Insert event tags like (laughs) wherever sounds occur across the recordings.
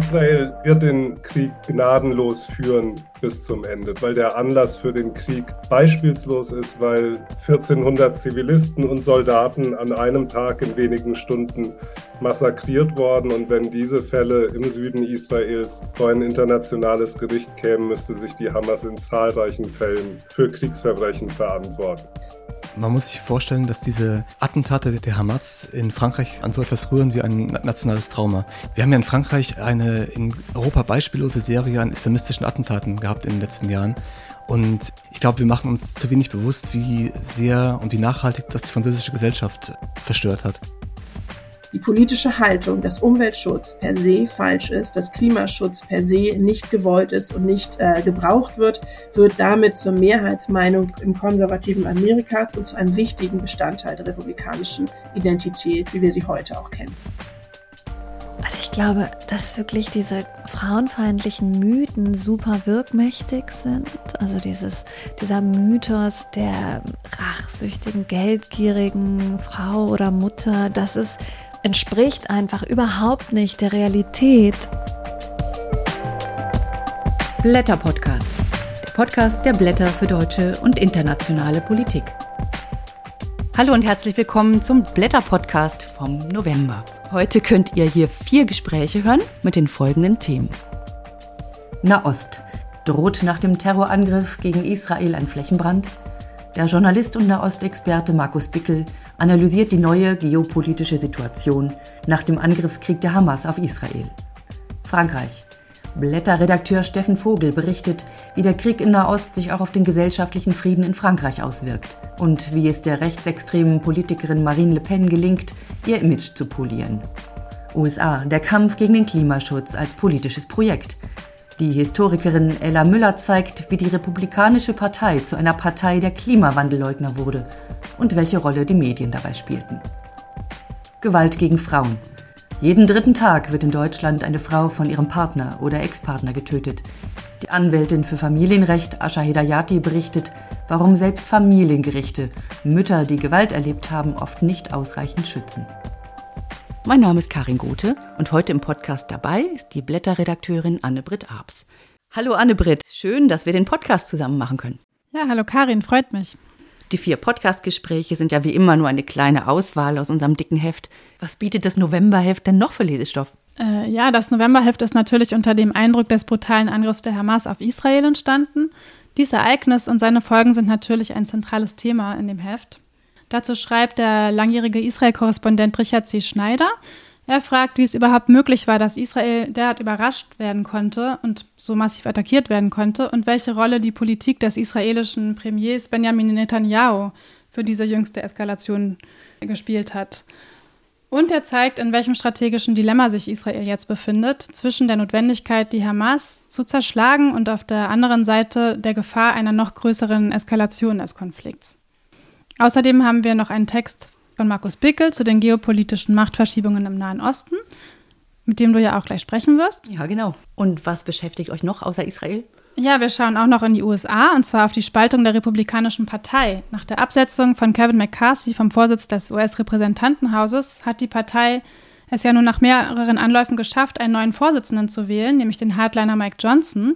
Israel wird den Krieg gnadenlos führen bis zum Ende, weil der Anlass für den Krieg beispielslos ist, weil 1400 Zivilisten und Soldaten an einem Tag in wenigen Stunden massakriert worden. Und wenn diese Fälle im Süden Israels vor ein internationales Gericht kämen, müsste sich die Hamas in zahlreichen Fällen für Kriegsverbrechen verantworten. Man muss sich vorstellen, dass diese Attentate der Hamas in Frankreich an so etwas rühren wie ein nationales Trauma. Wir haben ja in Frankreich eine in Europa beispiellose Serie an islamistischen Attentaten gehabt in den letzten Jahren. Und ich glaube, wir machen uns zu wenig bewusst, wie sehr und wie nachhaltig das die französische Gesellschaft verstört hat die politische Haltung, dass Umweltschutz per se falsch ist, dass Klimaschutz per se nicht gewollt ist und nicht äh, gebraucht wird, wird damit zur Mehrheitsmeinung im konservativen Amerika und zu einem wichtigen Bestandteil der republikanischen Identität, wie wir sie heute auch kennen. Also ich glaube, dass wirklich diese frauenfeindlichen Mythen super wirkmächtig sind. Also dieses, dieser Mythos der rachsüchtigen, geldgierigen Frau oder Mutter, das ist entspricht einfach überhaupt nicht der Realität. Blätter Podcast. Der Podcast der Blätter für deutsche und internationale Politik. Hallo und herzlich willkommen zum Blätter Podcast vom November. Heute könnt ihr hier vier Gespräche hören mit den folgenden Themen. Nahost. Droht nach dem Terrorangriff gegen Israel ein Flächenbrand? Der Journalist und Nahostexperte Markus Bickel analysiert die neue geopolitische Situation nach dem Angriffskrieg der Hamas auf Israel. Frankreich. Blätterredakteur Steffen Vogel berichtet, wie der Krieg in Nahost sich auch auf den gesellschaftlichen Frieden in Frankreich auswirkt und wie es der rechtsextremen Politikerin Marine Le Pen gelingt, ihr Image zu polieren. USA. Der Kampf gegen den Klimaschutz als politisches Projekt. Die Historikerin Ella Müller zeigt, wie die Republikanische Partei zu einer Partei der Klimawandelleugner wurde und welche Rolle die Medien dabei spielten. Gewalt gegen Frauen. Jeden dritten Tag wird in Deutschland eine Frau von ihrem Partner oder Ex-Partner getötet. Die Anwältin für Familienrecht Asha Hedayati berichtet, warum selbst Familiengerichte Mütter, die Gewalt erlebt haben, oft nicht ausreichend schützen. Mein Name ist Karin Gothe und heute im Podcast dabei ist die Blätterredakteurin Anne-Britt Abs. Hallo Anne-Britt, schön, dass wir den Podcast zusammen machen können. Ja, hallo Karin, freut mich. Die vier Podcast-Gespräche sind ja wie immer nur eine kleine Auswahl aus unserem dicken Heft. Was bietet das Novemberheft denn noch für Lesestoff? Äh, ja, das Novemberheft ist natürlich unter dem Eindruck des brutalen Angriffs der Hamas auf Israel entstanden. Dieses Ereignis und seine Folgen sind natürlich ein zentrales Thema in dem Heft. Dazu schreibt der langjährige Israel-Korrespondent Richard C. Schneider. Er fragt, wie es überhaupt möglich war, dass Israel derart überrascht werden konnte und so massiv attackiert werden konnte und welche Rolle die Politik des israelischen Premiers Benjamin Netanyahu für diese jüngste Eskalation gespielt hat. Und er zeigt, in welchem strategischen Dilemma sich Israel jetzt befindet, zwischen der Notwendigkeit, die Hamas zu zerschlagen und auf der anderen Seite der Gefahr einer noch größeren Eskalation des Konflikts. Außerdem haben wir noch einen Text von Markus Bickel zu den geopolitischen Machtverschiebungen im Nahen Osten, mit dem du ja auch gleich sprechen wirst. Ja, genau. Und was beschäftigt euch noch außer Israel? Ja, wir schauen auch noch in die USA und zwar auf die Spaltung der Republikanischen Partei. Nach der Absetzung von Kevin McCarthy vom Vorsitz des US-Repräsentantenhauses hat die Partei es ja nun nach mehreren Anläufen geschafft, einen neuen Vorsitzenden zu wählen, nämlich den Hardliner Mike Johnson.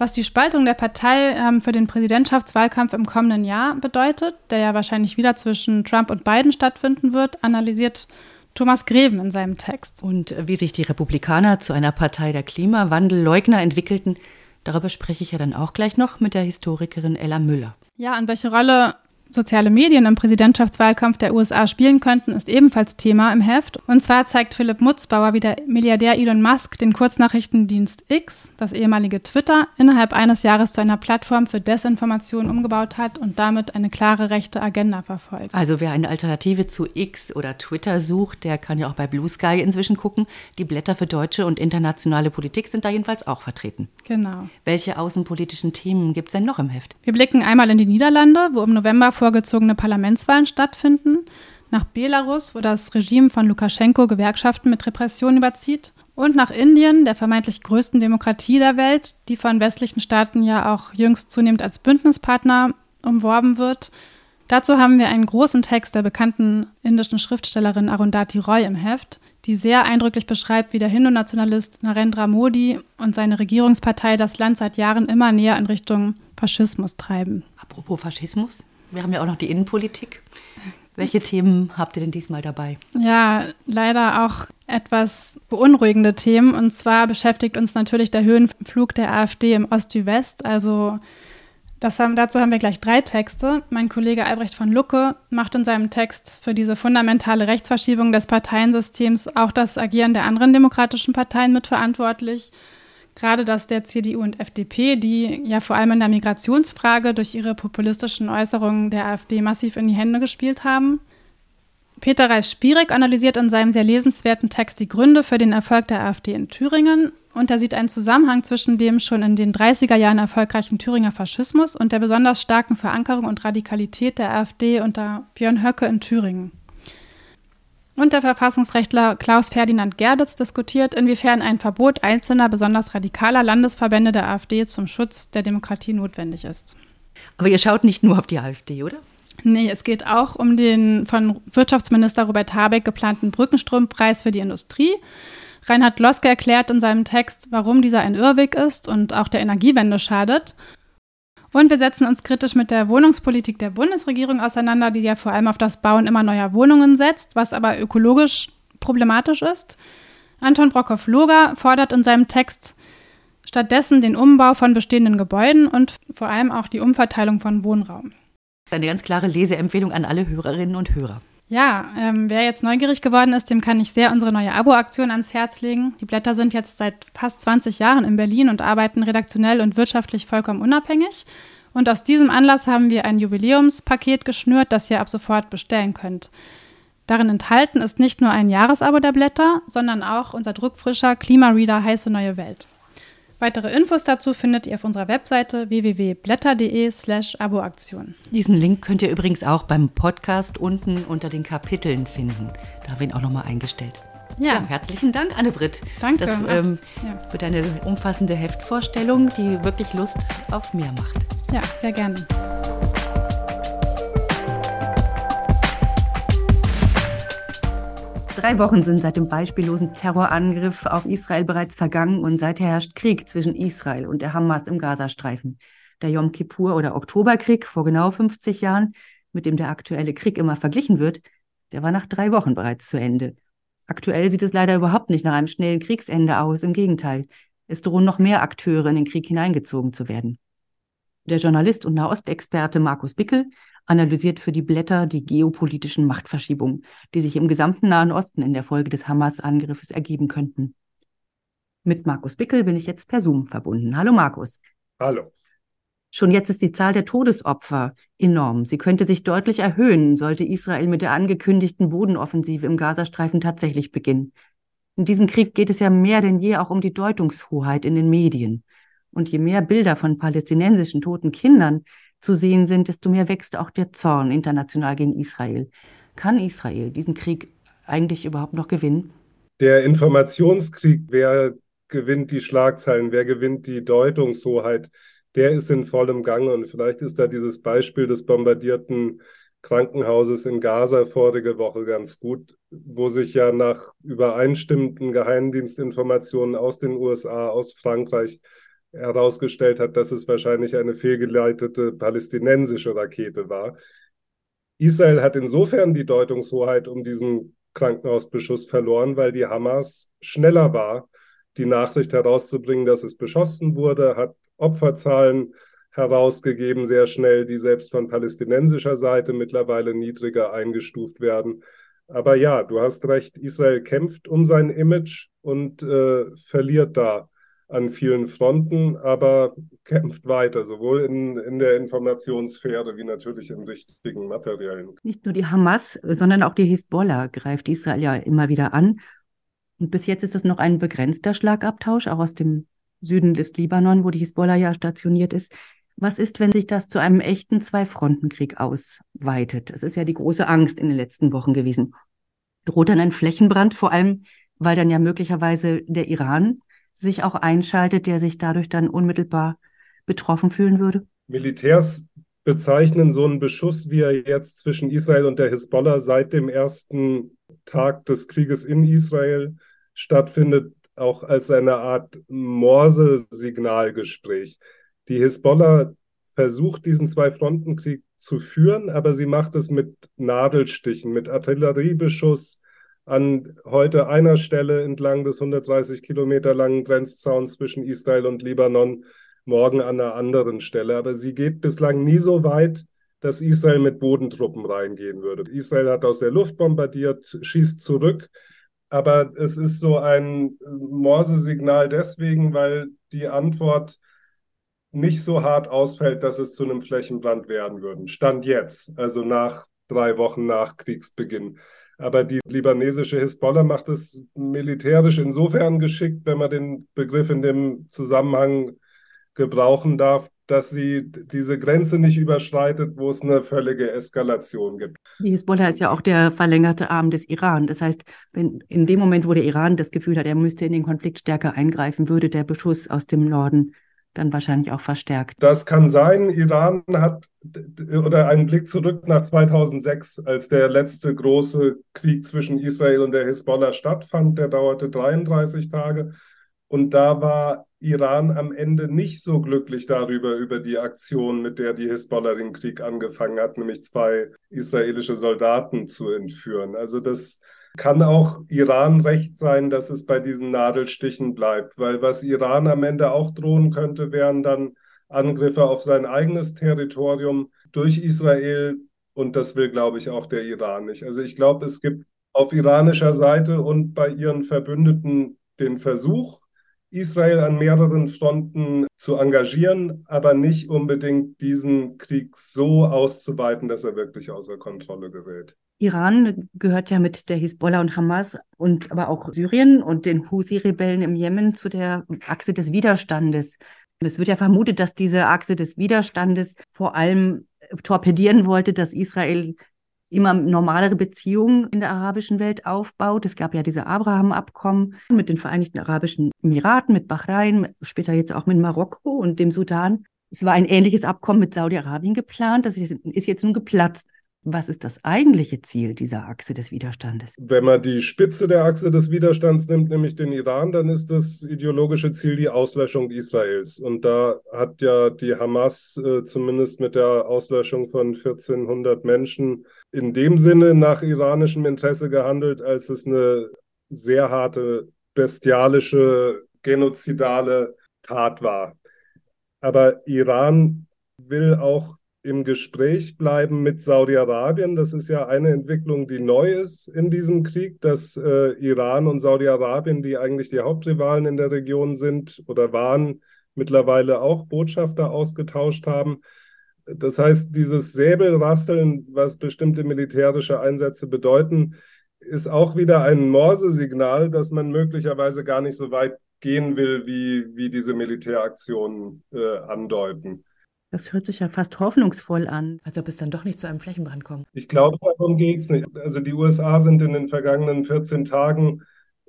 Was die Spaltung der Partei ähm, für den Präsidentschaftswahlkampf im kommenden Jahr bedeutet, der ja wahrscheinlich wieder zwischen Trump und Biden stattfinden wird, analysiert Thomas Greven in seinem Text. Und wie sich die Republikaner zu einer Partei der Klimawandelleugner entwickelten, darüber spreche ich ja dann auch gleich noch mit der Historikerin Ella Müller. Ja, und welche Rolle soziale Medien im Präsidentschaftswahlkampf der USA spielen könnten, ist ebenfalls Thema im Heft. Und zwar zeigt Philipp Mutzbauer, wie der Milliardär Elon Musk den Kurznachrichtendienst X, das ehemalige Twitter, innerhalb eines Jahres zu einer Plattform für Desinformation umgebaut hat und damit eine klare rechte Agenda verfolgt. Also wer eine Alternative zu X oder Twitter sucht, der kann ja auch bei Blue Sky inzwischen gucken. Die Blätter für deutsche und internationale Politik sind da jedenfalls auch vertreten. Genau. Welche außenpolitischen Themen gibt es denn noch im Heft? Wir blicken einmal in die Niederlande, wo im November vorgezogene Parlamentswahlen stattfinden, nach Belarus, wo das Regime von Lukaschenko Gewerkschaften mit Repression überzieht, und nach Indien, der vermeintlich größten Demokratie der Welt, die von westlichen Staaten ja auch jüngst zunehmend als Bündnispartner umworben wird. Dazu haben wir einen großen Text der bekannten indischen Schriftstellerin Arundhati Roy im Heft, die sehr eindrücklich beschreibt, wie der Hindu-Nationalist Narendra Modi und seine Regierungspartei das Land seit Jahren immer näher in Richtung Faschismus treiben. Apropos Faschismus, wir haben ja auch noch die Innenpolitik. Welche Themen habt ihr denn diesmal dabei? Ja, leider auch etwas beunruhigende Themen. Und zwar beschäftigt uns natürlich der Höhenflug der AfD im Ost wie West. Also haben, dazu haben wir gleich drei Texte. Mein Kollege Albrecht von Lucke macht in seinem Text für diese fundamentale Rechtsverschiebung des Parteiensystems auch das Agieren der anderen demokratischen Parteien mitverantwortlich gerade dass der CDU und FDP, die ja vor allem in der Migrationsfrage durch ihre populistischen Äußerungen der AfD massiv in die Hände gespielt haben. Peter Ralf Spierig analysiert in seinem sehr lesenswerten Text die Gründe für den Erfolg der AfD in Thüringen und er sieht einen Zusammenhang zwischen dem schon in den 30er Jahren erfolgreichen Thüringer Faschismus und der besonders starken Verankerung und Radikalität der AfD unter Björn Höcke in Thüringen. Und der Verfassungsrechtler Klaus Ferdinand Gerditz diskutiert, inwiefern ein Verbot einzelner, besonders radikaler Landesverbände der AfD zum Schutz der Demokratie notwendig ist. Aber ihr schaut nicht nur auf die AfD, oder? Nee, es geht auch um den von Wirtschaftsminister Robert Habeck geplanten Brückenstrompreis für die Industrie. Reinhard Loske erklärt in seinem Text, warum dieser ein Irrweg ist und auch der Energiewende schadet. Und wir setzen uns kritisch mit der Wohnungspolitik der Bundesregierung auseinander, die ja vor allem auf das Bauen immer neuer Wohnungen setzt, was aber ökologisch problematisch ist. Anton Brockhoff-Loger fordert in seinem Text stattdessen den Umbau von bestehenden Gebäuden und vor allem auch die Umverteilung von Wohnraum. Eine ganz klare Leseempfehlung an alle Hörerinnen und Hörer. Ja, ähm, wer jetzt neugierig geworden ist, dem kann ich sehr unsere neue Abo-Aktion ans Herz legen. Die Blätter sind jetzt seit fast 20 Jahren in Berlin und arbeiten redaktionell und wirtschaftlich vollkommen unabhängig. Und aus diesem Anlass haben wir ein Jubiläumspaket geschnürt, das ihr ab sofort bestellen könnt. Darin enthalten ist nicht nur ein Jahresabo der Blätter, sondern auch unser druckfrischer Klimareader Heiße Neue Welt. Weitere Infos dazu findet ihr auf unserer Webseite www.blätter.de/slash Aboaktion. Diesen Link könnt ihr übrigens auch beim Podcast unten unter den Kapiteln finden. Da haben wir ihn auch nochmal eingestellt. Ja. ja. herzlichen Dank, Anne-Britt. Danke. Das ähm, ja. wird eine umfassende Heftvorstellung, die wirklich Lust auf mehr macht. Ja, sehr gerne. Drei Wochen sind seit dem beispiellosen Terrorangriff auf Israel bereits vergangen und seither herrscht Krieg zwischen Israel und der Hamas im Gazastreifen. Der Yom Kippur oder Oktoberkrieg vor genau 50 Jahren, mit dem der aktuelle Krieg immer verglichen wird, der war nach drei Wochen bereits zu Ende. Aktuell sieht es leider überhaupt nicht nach einem schnellen Kriegsende aus, im Gegenteil. Es drohen noch mehr Akteure in den Krieg hineingezogen zu werden. Der Journalist und Nahostexperte Markus Bickel analysiert für die Blätter die geopolitischen Machtverschiebungen, die sich im gesamten Nahen Osten in der Folge des Hamas-Angriffes ergeben könnten. Mit Markus Bickel bin ich jetzt per Zoom verbunden. Hallo Markus. Hallo. Schon jetzt ist die Zahl der Todesopfer enorm. Sie könnte sich deutlich erhöhen, sollte Israel mit der angekündigten Bodenoffensive im Gazastreifen tatsächlich beginnen. In diesem Krieg geht es ja mehr denn je auch um die Deutungshoheit in den Medien. Und je mehr Bilder von palästinensischen toten Kindern zu sehen sind, desto mehr wächst auch der Zorn international gegen Israel. Kann Israel diesen Krieg eigentlich überhaupt noch gewinnen? Der Informationskrieg, wer gewinnt die Schlagzeilen, wer gewinnt die Deutungshoheit, der ist in vollem Gange. Und vielleicht ist da dieses Beispiel des bombardierten Krankenhauses in Gaza vorige Woche ganz gut, wo sich ja nach übereinstimmenden Geheimdienstinformationen aus den USA, aus Frankreich herausgestellt hat, dass es wahrscheinlich eine fehlgeleitete palästinensische Rakete war. Israel hat insofern die Deutungshoheit um diesen Krankenhausbeschuss verloren, weil die Hamas schneller war, die Nachricht herauszubringen, dass es beschossen wurde, hat Opferzahlen herausgegeben, sehr schnell, die selbst von palästinensischer Seite mittlerweile niedriger eingestuft werden. Aber ja, du hast recht, Israel kämpft um sein Image und äh, verliert da an vielen Fronten, aber kämpft weiter, sowohl in, in der Informationssphäre wie natürlich im richtigen materiellen. Nicht nur die Hamas, sondern auch die Hisbollah greift Israel ja immer wieder an. Und bis jetzt ist das noch ein begrenzter Schlagabtausch, auch aus dem Süden des Libanon, wo die Hisbollah ja stationiert ist. Was ist, wenn sich das zu einem echten Zwei-Fronten-Krieg ausweitet? Das ist ja die große Angst in den letzten Wochen gewesen. Droht dann ein Flächenbrand, vor allem, weil dann ja möglicherweise der Iran sich auch einschaltet, der sich dadurch dann unmittelbar betroffen fühlen würde? Militärs bezeichnen so einen Beschuss, wie er jetzt zwischen Israel und der Hisbollah seit dem ersten Tag des Krieges in Israel stattfindet, auch als eine Art Morse-Signalgespräch. Die Hisbollah versucht, diesen Zwei-Fronten-Krieg zu führen, aber sie macht es mit Nadelstichen, mit Artilleriebeschuss an heute einer Stelle entlang des 130 Kilometer langen Grenzzauns zwischen Israel und Libanon, morgen an einer anderen Stelle. Aber sie geht bislang nie so weit, dass Israel mit Bodentruppen reingehen würde. Israel hat aus der Luft bombardiert, schießt zurück, aber es ist so ein Morse-Signal deswegen, weil die Antwort nicht so hart ausfällt, dass es zu einem Flächenbrand werden würde. Stand jetzt, also nach drei Wochen nach Kriegsbeginn. Aber die libanesische Hisbollah macht es militärisch insofern geschickt, wenn man den Begriff in dem Zusammenhang gebrauchen darf, dass sie diese Grenze nicht überschreitet, wo es eine völlige Eskalation gibt. Die Hisbollah ist ja auch der verlängerte Arm des Iran. Das heißt, wenn in dem Moment, wo der Iran das Gefühl hat, er müsste in den Konflikt stärker eingreifen, würde der Beschuss aus dem Norden dann wahrscheinlich auch verstärkt. Das kann sein. Iran hat oder einen Blick zurück nach 2006, als der letzte große Krieg zwischen Israel und der Hisbollah stattfand. Der dauerte 33 Tage. Und da war Iran am Ende nicht so glücklich darüber, über die Aktion, mit der die Hisbollah den Krieg angefangen hat, nämlich zwei israelische Soldaten zu entführen. Also das kann auch Iran recht sein, dass es bei diesen Nadelstichen bleibt, weil was Iran am Ende auch drohen könnte, wären dann Angriffe auf sein eigenes Territorium durch Israel und das will, glaube ich, auch der Iran nicht. Also ich glaube, es gibt auf iranischer Seite und bei ihren Verbündeten den Versuch, Israel an mehreren Fronten zu engagieren, aber nicht unbedingt diesen Krieg so auszuweiten, dass er wirklich außer Kontrolle gerät. Iran gehört ja mit der Hisbollah und Hamas und aber auch Syrien und den Houthi-Rebellen im Jemen zu der Achse des Widerstandes. Es wird ja vermutet, dass diese Achse des Widerstandes vor allem torpedieren wollte, dass Israel immer normalere Beziehungen in der arabischen Welt aufbaut. Es gab ja diese Abraham-Abkommen mit den Vereinigten Arabischen Emiraten, mit Bahrain, später jetzt auch mit Marokko und dem Sudan. Es war ein ähnliches Abkommen mit Saudi-Arabien geplant. Das ist jetzt nun geplatzt. Was ist das eigentliche Ziel dieser Achse des Widerstandes? Wenn man die Spitze der Achse des Widerstands nimmt, nämlich den Iran, dann ist das ideologische Ziel die Auslöschung Israels. Und da hat ja die Hamas äh, zumindest mit der Auslöschung von 1400 Menschen in dem Sinne nach iranischem Interesse gehandelt, als es eine sehr harte, bestialische, genozidale Tat war. Aber Iran will auch im Gespräch bleiben mit Saudi-Arabien. Das ist ja eine Entwicklung, die neu ist in diesem Krieg, dass äh, Iran und Saudi-Arabien, die eigentlich die Hauptrivalen in der Region sind oder waren, mittlerweile auch Botschafter ausgetauscht haben. Das heißt, dieses Säbelrasseln, was bestimmte militärische Einsätze bedeuten, ist auch wieder ein Morse-Signal, dass man möglicherweise gar nicht so weit gehen will, wie, wie diese Militäraktionen äh, andeuten. Das hört sich ja fast hoffnungsvoll an. Als ob es dann doch nicht zu einem Flächenbrand kommt. Ich glaube, darum geht es nicht. Also die USA sind in den vergangenen 14 Tagen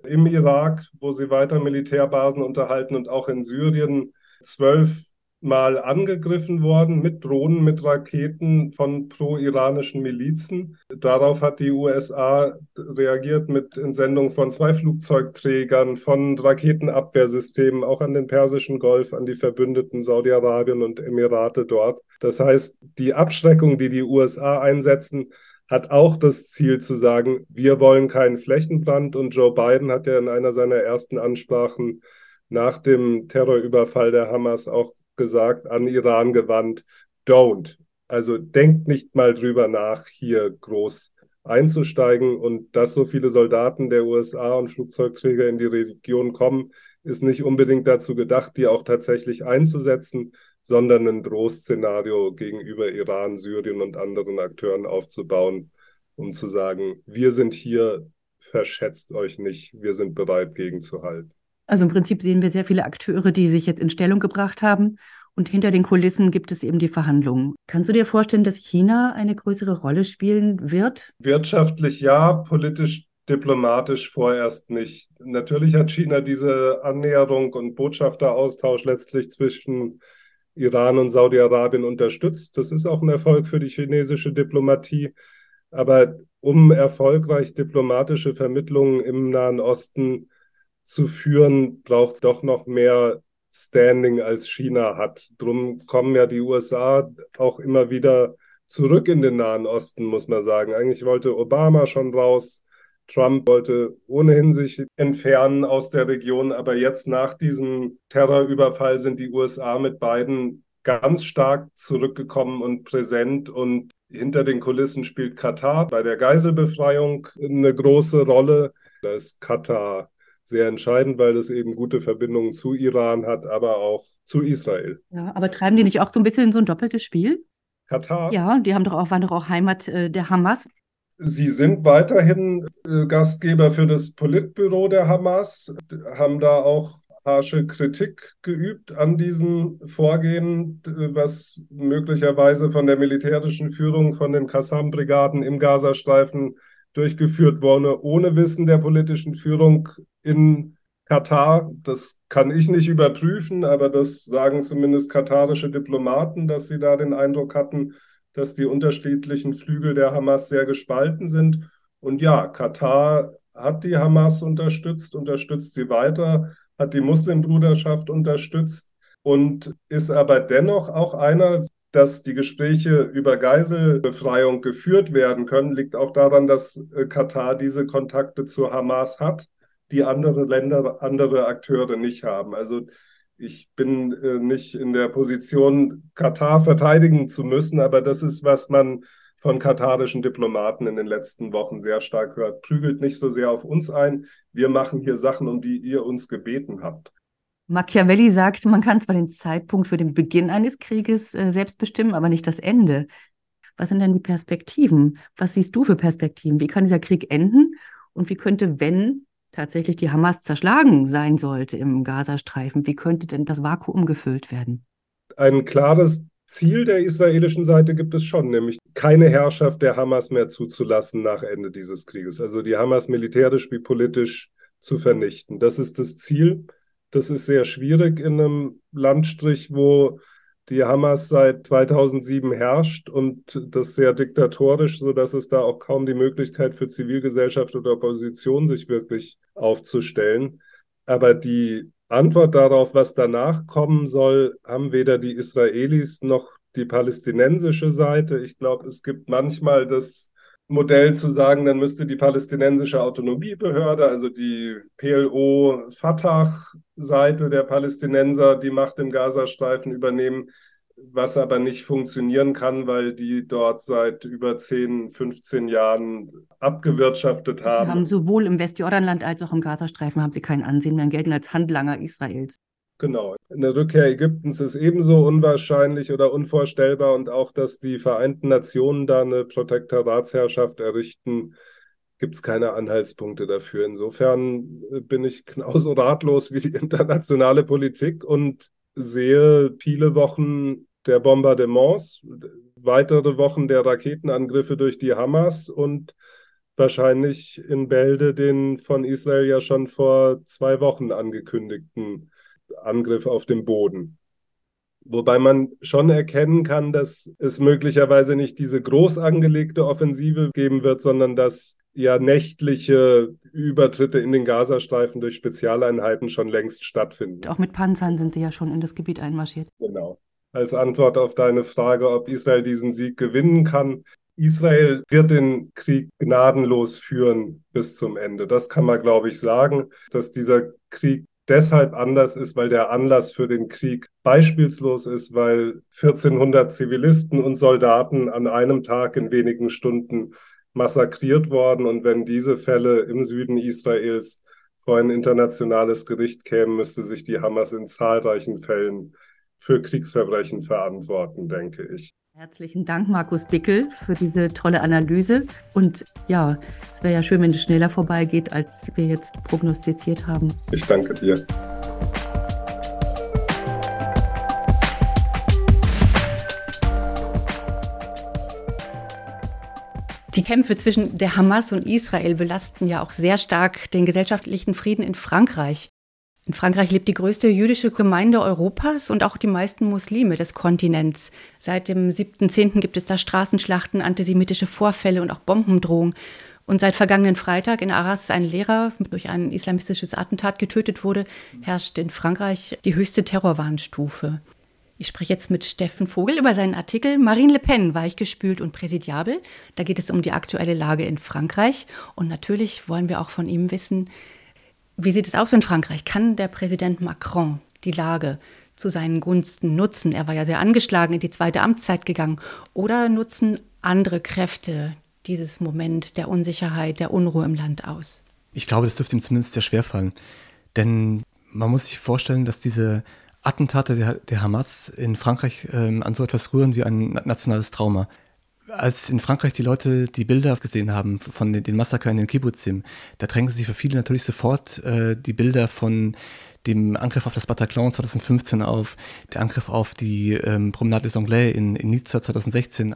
im Irak, wo sie weiter Militärbasen unterhalten und auch in Syrien zwölf mal angegriffen worden mit Drohnen, mit Raketen von pro-iranischen Milizen. Darauf hat die USA reagiert mit Entsendung von zwei Flugzeugträgern, von Raketenabwehrsystemen, auch an den Persischen Golf, an die Verbündeten Saudi-Arabien und Emirate dort. Das heißt, die Abschreckung, die die USA einsetzen, hat auch das Ziel zu sagen, wir wollen keinen Flächenbrand. Und Joe Biden hat ja in einer seiner ersten Ansprachen nach dem Terrorüberfall der Hamas auch gesagt, an Iran gewandt, don't. Also denkt nicht mal drüber nach, hier groß einzusteigen. Und dass so viele Soldaten der USA und Flugzeugträger in die Region kommen, ist nicht unbedingt dazu gedacht, die auch tatsächlich einzusetzen, sondern ein Drohszenario gegenüber Iran, Syrien und anderen Akteuren aufzubauen, um zu sagen, wir sind hier, verschätzt euch nicht, wir sind bereit, gegenzuhalten. Also im Prinzip sehen wir sehr viele Akteure, die sich jetzt in Stellung gebracht haben. Und hinter den Kulissen gibt es eben die Verhandlungen. Kannst du dir vorstellen, dass China eine größere Rolle spielen wird? Wirtschaftlich ja, politisch diplomatisch vorerst nicht. Natürlich hat China diese Annäherung und Botschafteraustausch letztlich zwischen Iran und Saudi-Arabien unterstützt. Das ist auch ein Erfolg für die chinesische Diplomatie. Aber um erfolgreich diplomatische Vermittlungen im Nahen Osten zu führen, braucht es doch noch mehr Standing als China hat. Drum kommen ja die USA auch immer wieder zurück in den Nahen Osten, muss man sagen. Eigentlich wollte Obama schon raus. Trump wollte ohnehin sich entfernen aus der Region, aber jetzt nach diesem Terrorüberfall sind die USA mit beiden ganz stark zurückgekommen und präsent und hinter den Kulissen spielt Katar bei der Geiselbefreiung eine große Rolle. Da ist Katar sehr entscheidend, weil das eben gute Verbindungen zu Iran hat, aber auch zu Israel. Ja, aber treiben die nicht auch so ein bisschen so ein doppeltes Spiel? Katar? Ja, die haben doch auch, waren doch auch Heimat äh, der Hamas. Sie sind weiterhin äh, Gastgeber für das Politbüro der Hamas, haben da auch harsche Kritik geübt an diesem Vorgehen, was möglicherweise von der militärischen Führung von den Qassam-Brigaden im Gazastreifen durchgeführt wurde, ohne Wissen der politischen Führung in Katar. Das kann ich nicht überprüfen, aber das sagen zumindest katarische Diplomaten, dass sie da den Eindruck hatten, dass die unterschiedlichen Flügel der Hamas sehr gespalten sind. Und ja, Katar hat die Hamas unterstützt, unterstützt sie weiter, hat die Muslimbruderschaft unterstützt und ist aber dennoch auch einer, dass die Gespräche über Geiselbefreiung geführt werden können, liegt auch daran, dass äh, Katar diese Kontakte zur Hamas hat, die andere Länder, andere Akteure nicht haben. Also ich bin äh, nicht in der Position, Katar verteidigen zu müssen, aber das ist, was man von katarischen Diplomaten in den letzten Wochen sehr stark hört. Prügelt nicht so sehr auf uns ein. Wir machen hier Sachen, um die ihr uns gebeten habt. Machiavelli sagt, man kann zwar den Zeitpunkt für den Beginn eines Krieges äh, selbst bestimmen, aber nicht das Ende. Was sind denn die Perspektiven? Was siehst du für Perspektiven? Wie kann dieser Krieg enden? Und wie könnte, wenn tatsächlich die Hamas zerschlagen sein sollte im Gazastreifen, wie könnte denn das Vakuum gefüllt werden? Ein klares Ziel der israelischen Seite gibt es schon, nämlich keine Herrschaft der Hamas mehr zuzulassen nach Ende dieses Krieges. Also die Hamas militärisch wie politisch zu vernichten. Das ist das Ziel. Das ist sehr schwierig in einem Landstrich, wo die Hamas seit 2007 herrscht und das sehr diktatorisch, sodass es da auch kaum die Möglichkeit für Zivilgesellschaft oder Opposition sich wirklich aufzustellen. Aber die Antwort darauf, was danach kommen soll, haben weder die Israelis noch die palästinensische Seite. Ich glaube, es gibt manchmal das Modell zu sagen, dann müsste die palästinensische Autonomiebehörde, also die PLO-Fatah-Seite der Palästinenser, die Macht im Gazastreifen übernehmen, was aber nicht funktionieren kann, weil die dort seit über 10, 15 Jahren abgewirtschaftet haben. Sie haben sowohl im Westjordanland als auch im Gazastreifen haben sie kein Ansehen mehr gelten als Handlanger Israels. Genau. Eine Rückkehr Ägyptens ist ebenso unwahrscheinlich oder unvorstellbar und auch, dass die Vereinten Nationen da eine Protektoratsherrschaft errichten, gibt es keine Anhaltspunkte dafür. Insofern äh, bin ich genauso ratlos wie die internationale Politik und sehe viele Wochen der Bombardements, weitere Wochen der Raketenangriffe durch die Hamas und wahrscheinlich in Bälde den von Israel ja schon vor zwei Wochen angekündigten Angriff auf den Boden. Wobei man schon erkennen kann, dass es möglicherweise nicht diese groß angelegte Offensive geben wird, sondern dass ja nächtliche Übertritte in den Gazastreifen durch Spezialeinheiten schon längst stattfinden. Auch mit Panzern sind sie ja schon in das Gebiet einmarschiert. Genau. Als Antwort auf deine Frage, ob Israel diesen Sieg gewinnen kann. Israel wird den Krieg gnadenlos führen bis zum Ende. Das kann man, glaube ich, sagen, dass dieser Krieg deshalb anders ist, weil der Anlass für den Krieg beispielslos ist, weil 1400 Zivilisten und Soldaten an einem Tag in wenigen Stunden massakriert worden. Und wenn diese Fälle im Süden Israels vor ein internationales Gericht kämen, müsste sich die Hamas in zahlreichen Fällen für Kriegsverbrechen verantworten, denke ich. Herzlichen Dank, Markus Bickel, für diese tolle Analyse. Und ja, es wäre ja schön, wenn es schneller vorbeigeht, als wir jetzt prognostiziert haben. Ich danke dir. Die Kämpfe zwischen der Hamas und Israel belasten ja auch sehr stark den gesellschaftlichen Frieden in Frankreich. In Frankreich lebt die größte jüdische Gemeinde Europas und auch die meisten Muslime des Kontinents. Seit dem 7.10. gibt es da Straßenschlachten, antisemitische Vorfälle und auch Bombendrohungen. Und seit vergangenen Freitag in Arras ein Lehrer durch ein islamistisches Attentat getötet wurde, herrscht in Frankreich die höchste Terrorwarnstufe. Ich spreche jetzt mit Steffen Vogel über seinen Artikel Marine Le Pen, weichgespült und präsidiabel. Da geht es um die aktuelle Lage in Frankreich. Und natürlich wollen wir auch von ihm wissen, wie sieht es aus in Frankreich? Kann der Präsident Macron die Lage zu seinen Gunsten nutzen? Er war ja sehr angeschlagen in die zweite Amtszeit gegangen. Oder nutzen andere Kräfte dieses Moment der Unsicherheit, der Unruhe im Land aus? Ich glaube, das dürfte ihm zumindest sehr schwer fallen. Denn man muss sich vorstellen, dass diese Attentate der, der Hamas in Frankreich ähm, an so etwas rühren wie ein nationales Trauma als in Frankreich die Leute die Bilder gesehen haben von den, den Massaker in den Kibbutzim, da drängten sich für viele natürlich sofort äh, die Bilder von dem Angriff auf das Bataclan 2015 auf, der Angriff auf die ähm, Promenade des Anglais in, in Nizza 2016.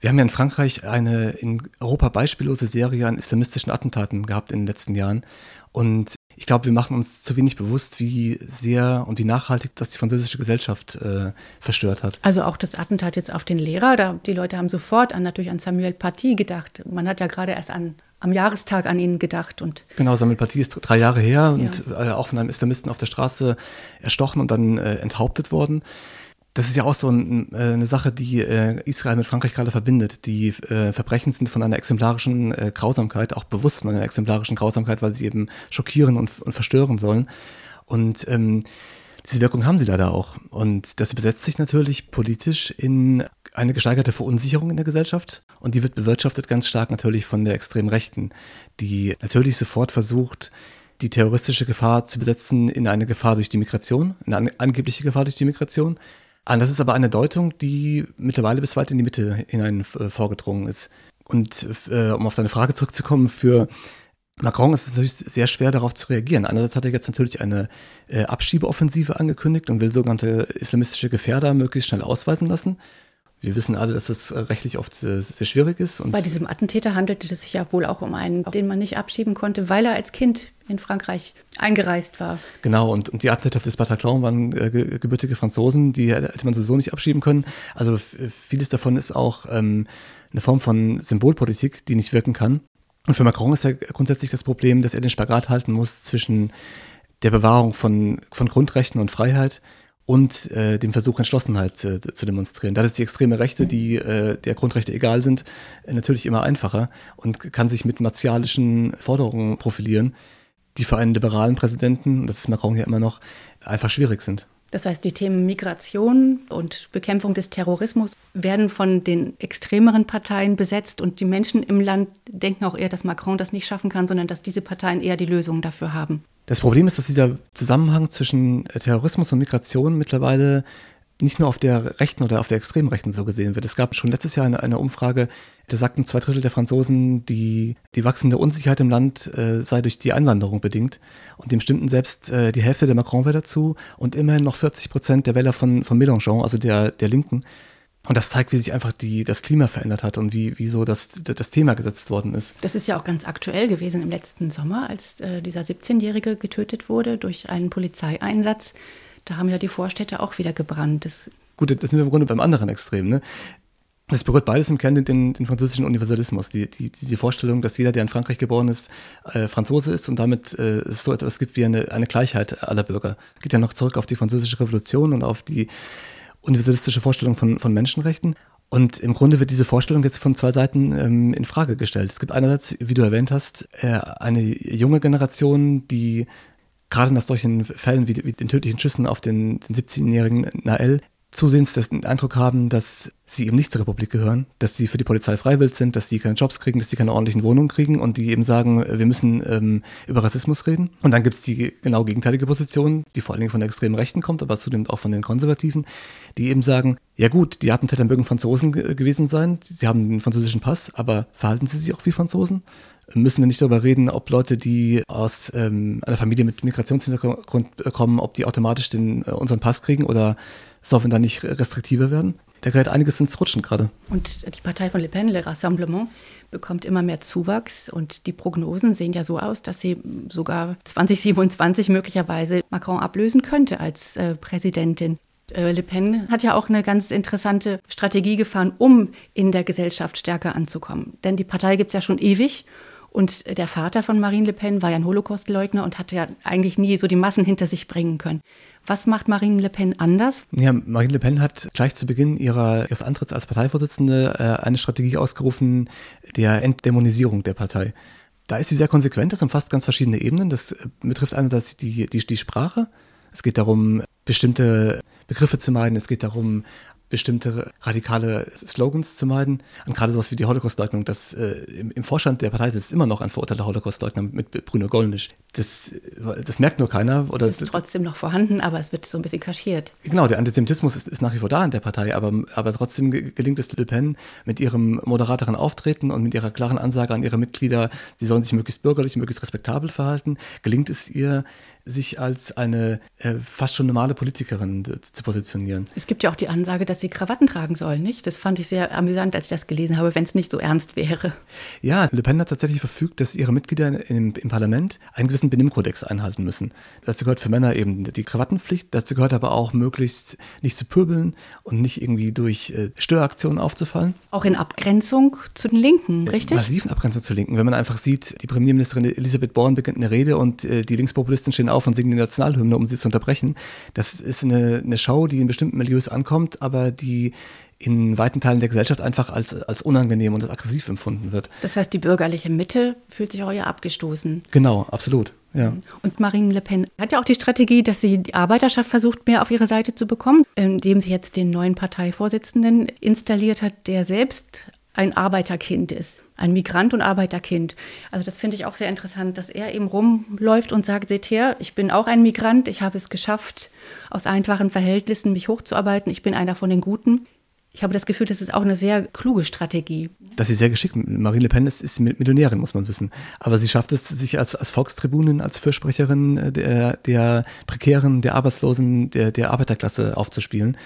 Wir haben ja in Frankreich eine in Europa beispiellose Serie an islamistischen Attentaten gehabt in den letzten Jahren. Und ich glaube, wir machen uns zu wenig bewusst, wie sehr und wie nachhaltig das die französische Gesellschaft äh, verstört hat. Also auch das Attentat jetzt auf den Lehrer, da, die Leute haben sofort an natürlich an Samuel Paty gedacht. Man hat ja gerade erst an am Jahrestag an ihn gedacht und genau Samuel Paty ist drei Jahre her und ja. äh, auch von einem Islamisten auf der Straße erstochen und dann äh, enthauptet worden das ist ja auch so ein, äh, eine Sache, die äh, Israel mit Frankreich gerade verbindet. Die äh, Verbrechen sind von einer exemplarischen Grausamkeit, auch bewusst von einer exemplarischen Grausamkeit, weil sie eben schockieren und, und verstören sollen. Und ähm, diese Wirkung haben sie leider auch. Und das besetzt sich natürlich politisch in eine gesteigerte Verunsicherung in der Gesellschaft. Und die wird bewirtschaftet ganz stark natürlich von der extremen Rechten, die natürlich sofort versucht, die terroristische Gefahr zu besetzen in eine Gefahr durch die Migration, eine angebliche Gefahr durch die Migration. Ah, das ist aber eine Deutung, die mittlerweile bis weit in die Mitte hinein äh, vorgedrungen ist. Und äh, um auf deine Frage zurückzukommen, für Macron ist es natürlich sehr schwer darauf zu reagieren. Einerseits hat er jetzt natürlich eine äh, Abschiebeoffensive angekündigt und will sogenannte islamistische Gefährder möglichst schnell ausweisen lassen. Wir wissen alle, dass das äh, rechtlich oft sehr, sehr schwierig ist. Bei diesem Attentäter handelte es sich ja wohl auch um einen, den man nicht abschieben konnte, weil er als Kind in Frankreich eingereist war. Genau, und, und die Attentäter des Bataclan waren äh, gebürtige Franzosen, die hätte man sowieso nicht abschieben können. Also vieles davon ist auch ähm, eine Form von Symbolpolitik, die nicht wirken kann. Und für Macron ist ja grundsätzlich das Problem, dass er den Spagat halten muss zwischen der Bewahrung von, von Grundrechten und Freiheit und äh, dem Versuch, Entschlossenheit äh, zu demonstrieren. Da ist die extreme Rechte, die äh, der Grundrechte egal sind, äh, natürlich immer einfacher und kann sich mit martialischen Forderungen profilieren, die für einen liberalen Präsidenten, das ist Macron ja immer noch, einfach schwierig sind. Das heißt, die Themen Migration und Bekämpfung des Terrorismus werden von den extremeren Parteien besetzt und die Menschen im Land denken auch eher, dass Macron das nicht schaffen kann, sondern dass diese Parteien eher die Lösungen dafür haben. Das Problem ist, dass dieser Zusammenhang zwischen äh, Terrorismus und Migration mittlerweile nicht nur auf der rechten oder auf der extremen rechten so gesehen wird. Es gab schon letztes Jahr eine, eine Umfrage, da sagten zwei Drittel der Franzosen, die, die wachsende Unsicherheit im Land äh, sei durch die Einwanderung bedingt. Und dem stimmten selbst äh, die Hälfte der Macron-Wähler zu und immerhin noch 40 Prozent der Wähler von, von Mélenchon, also der, der Linken. Und das zeigt, wie sich einfach die, das Klima verändert hat und wie, wie so das, das Thema gesetzt worden ist. Das ist ja auch ganz aktuell gewesen im letzten Sommer, als äh, dieser 17-Jährige getötet wurde durch einen Polizeieinsatz. Da haben ja die Vorstädte auch wieder gebrannt. Das Gut, das sind wir im Grunde beim anderen Extrem. Ne? Das berührt beides im Kern den, den französischen Universalismus, die, die, diese Vorstellung, dass jeder, der in Frankreich geboren ist, äh, Franzose ist und damit äh, es so etwas gibt wie eine, eine Gleichheit aller Bürger. Geht ja noch zurück auf die französische Revolution und auf die universalistische Vorstellung von, von Menschenrechten. Und im Grunde wird diese Vorstellung jetzt von zwei Seiten ähm, in Frage gestellt. Es gibt einerseits, wie du erwähnt hast, äh, eine junge Generation, die gerade nach solchen Fällen wie, wie den tödlichen Schüssen auf den, den 17-jährigen Nael zusehends den Eindruck haben, dass sie eben nicht zur Republik gehören, dass sie für die Polizei freiwillig sind, dass sie keine Jobs kriegen, dass sie keine ordentlichen Wohnungen kriegen und die eben sagen, wir müssen ähm, über Rassismus reden. Und dann gibt es die genau gegenteilige Position, die vor allen Dingen von der extremen Rechten kommt, aber zudem auch von den Konservativen, die eben sagen, ja gut, die Attentäter mögen Franzosen gewesen sein, sie haben den französischen Pass, aber verhalten sie sich auch wie Franzosen? Müssen wir nicht darüber reden, ob Leute, die aus ähm, einer Familie mit Migrationshintergrund kommen, ob die automatisch den, äh, unseren Pass kriegen oder sollen wir da nicht restriktiver werden? Da gerät einiges ins Rutschen gerade. Und die Partei von Le Pen, Le Rassemblement, bekommt immer mehr Zuwachs und die Prognosen sehen ja so aus, dass sie sogar 2027 möglicherweise Macron ablösen könnte als äh, Präsidentin. Äh, Le Pen hat ja auch eine ganz interessante Strategie gefahren, um in der Gesellschaft stärker anzukommen. Denn die Partei gibt es ja schon ewig. Und der Vater von Marine Le Pen war ja ein Holocaustleugner und hat ja eigentlich nie so die Massen hinter sich bringen können. Was macht Marine Le Pen anders? Ja, Marine Le Pen hat gleich zu Beginn ihrer, ihres Antritts als Parteivorsitzende äh, eine Strategie ausgerufen der Entdämonisierung der Partei. Da ist sie sehr konsequent, das umfasst ganz verschiedene Ebenen. Das betrifft einerseits die, die, die Sprache. Es geht darum, bestimmte Begriffe zu meiden. Es geht darum, bestimmte radikale Slogans zu meiden. Und gerade sowas wie die Holocaustleugnung, das äh, im, im, Vorstand der Partei sitzt immer noch ein verurteilter Holocaustleugner mit Bruno Gollnisch. Das, das merkt nur keiner. Oder es ist trotzdem noch vorhanden, aber es wird so ein bisschen kaschiert. Genau, der Antisemitismus ist, ist nach wie vor da in der Partei, aber, aber trotzdem gelingt es Le Pen mit ihrem moderateren Auftreten und mit ihrer klaren Ansage an ihre Mitglieder, sie sollen sich möglichst bürgerlich, möglichst respektabel verhalten, gelingt es ihr, sich als eine äh, fast schon normale Politikerin zu positionieren. Es gibt ja auch die Ansage, dass sie Krawatten tragen sollen, nicht? Das fand ich sehr amüsant, als ich das gelesen habe, wenn es nicht so ernst wäre. Ja, Le Pen hat tatsächlich verfügt, dass ihre Mitglieder im, im Parlament einen gewissen Benimmkodex einhalten müssen. Dazu gehört für Männer eben die Krawattenpflicht, dazu gehört aber auch möglichst nicht zu pöbeln und nicht irgendwie durch äh, Störaktionen aufzufallen. Auch in Abgrenzung zu den Linken, richtig? Massiven Abgrenzung zu Linken. Wenn man einfach sieht, die Premierministerin Elisabeth Born beginnt eine Rede und äh, die Linkspopulisten stehen auf und singen die Nationalhymne, um sie zu unterbrechen. Das ist eine, eine Show, die in bestimmten Milieus ankommt, aber die in weiten Teilen der Gesellschaft einfach als, als unangenehm und als aggressiv empfunden wird. Das heißt, die bürgerliche Mitte fühlt sich auch ja abgestoßen. Genau, absolut. Ja. Und Marine Le Pen hat ja auch die Strategie, dass sie die Arbeiterschaft versucht, mehr auf ihre Seite zu bekommen, indem sie jetzt den neuen Parteivorsitzenden installiert hat, der selbst ein Arbeiterkind ist, ein Migrant und Arbeiterkind. Also das finde ich auch sehr interessant, dass er eben rumläuft und sagt, seht her, ich bin auch ein Migrant, ich habe es geschafft, aus einfachen Verhältnissen mich hochzuarbeiten, ich bin einer von den Guten. Ich habe das Gefühl, das ist auch eine sehr kluge Strategie. Das ist sehr geschickt. Marine Le Pen ist, ist Millionärin, muss man wissen. Aber sie schafft es, sich als, als Volkstribunin, als Fürsprecherin äh, der, der Prekären, der Arbeitslosen, der, der Arbeiterklasse aufzuspielen.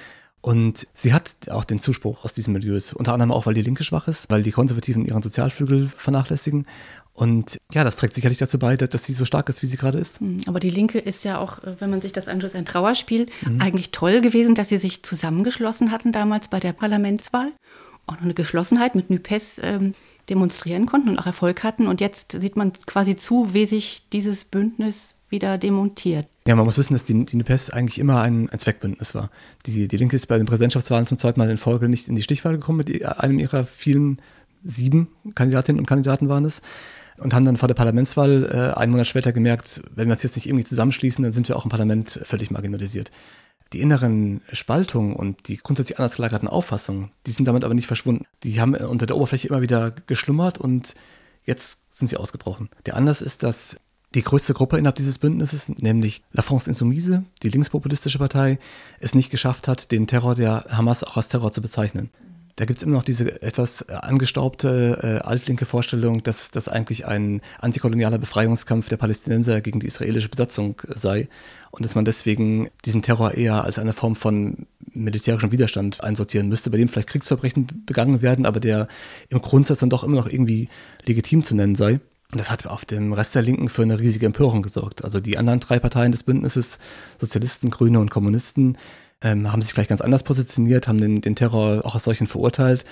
Und sie hat auch den Zuspruch aus diesen Milieus, unter anderem auch, weil die Linke schwach ist, weil die Konservativen ihren Sozialflügel vernachlässigen. Und ja, das trägt sicherlich dazu bei, dass sie so stark ist, wie sie gerade ist. Hm, aber die Linke ist ja auch, äh, wenn man sich das anschaut, ein Trauerspiel. Mhm. Eigentlich toll gewesen, dass sie sich zusammengeschlossen hatten damals bei der Parlamentswahl. Auch noch eine Geschlossenheit mit Nupes ähm, demonstrieren konnten und auch Erfolg hatten. Und jetzt sieht man quasi zu, wie sich dieses Bündnis wieder demontiert. Ja, man muss wissen, dass die, die NUPES eigentlich immer ein, ein Zweckbündnis war. Die, die Linke ist bei den Präsidentschaftswahlen zum zweiten Mal in Folge nicht in die Stichwahl gekommen mit einem ihrer vielen sieben Kandidatinnen und Kandidaten waren es und haben dann vor der Parlamentswahl äh, einen Monat später gemerkt, wenn wir uns jetzt nicht irgendwie zusammenschließen, dann sind wir auch im Parlament völlig marginalisiert. Die inneren Spaltungen und die grundsätzlich anders gelagerten Auffassungen, die sind damit aber nicht verschwunden. Die haben unter der Oberfläche immer wieder geschlummert und jetzt sind sie ausgebrochen. Der Anlass ist, dass die größte Gruppe innerhalb dieses Bündnisses, nämlich La France Insoumise, die linkspopulistische Partei, es nicht geschafft hat, den Terror der Hamas auch als Terror zu bezeichnen. Da gibt es immer noch diese etwas angestaubte äh, altlinke Vorstellung, dass das eigentlich ein antikolonialer Befreiungskampf der Palästinenser gegen die israelische Besatzung sei und dass man deswegen diesen Terror eher als eine Form von militärischem Widerstand einsortieren müsste, bei dem vielleicht Kriegsverbrechen begangen werden, aber der im Grundsatz dann doch immer noch irgendwie legitim zu nennen sei. Und das hat auf dem Rest der Linken für eine riesige Empörung gesorgt. Also die anderen drei Parteien des Bündnisses, Sozialisten, Grüne und Kommunisten, ähm, haben sich gleich ganz anders positioniert, haben den, den Terror auch als solchen verurteilt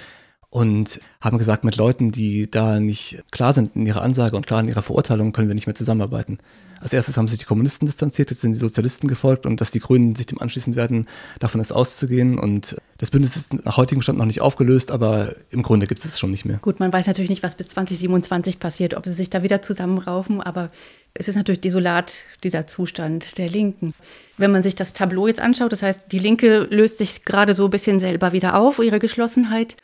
und haben gesagt, mit Leuten, die da nicht klar sind in ihrer Ansage und klar in ihrer Verurteilung, können wir nicht mehr zusammenarbeiten. Als erstes haben sich die Kommunisten distanziert, jetzt sind die Sozialisten gefolgt und dass die Grünen sich dem anschließen werden, davon ist auszugehen. Und das Bündnis ist nach heutigem Stand noch nicht aufgelöst, aber im Grunde gibt es es schon nicht mehr. Gut, man weiß natürlich nicht, was bis 2027 passiert, ob sie sich da wieder zusammenraufen, aber es ist natürlich desolat, dieser Zustand der Linken. Wenn man sich das Tableau jetzt anschaut, das heißt, die Linke löst sich gerade so ein bisschen selber wieder auf, ihre Geschlossenheit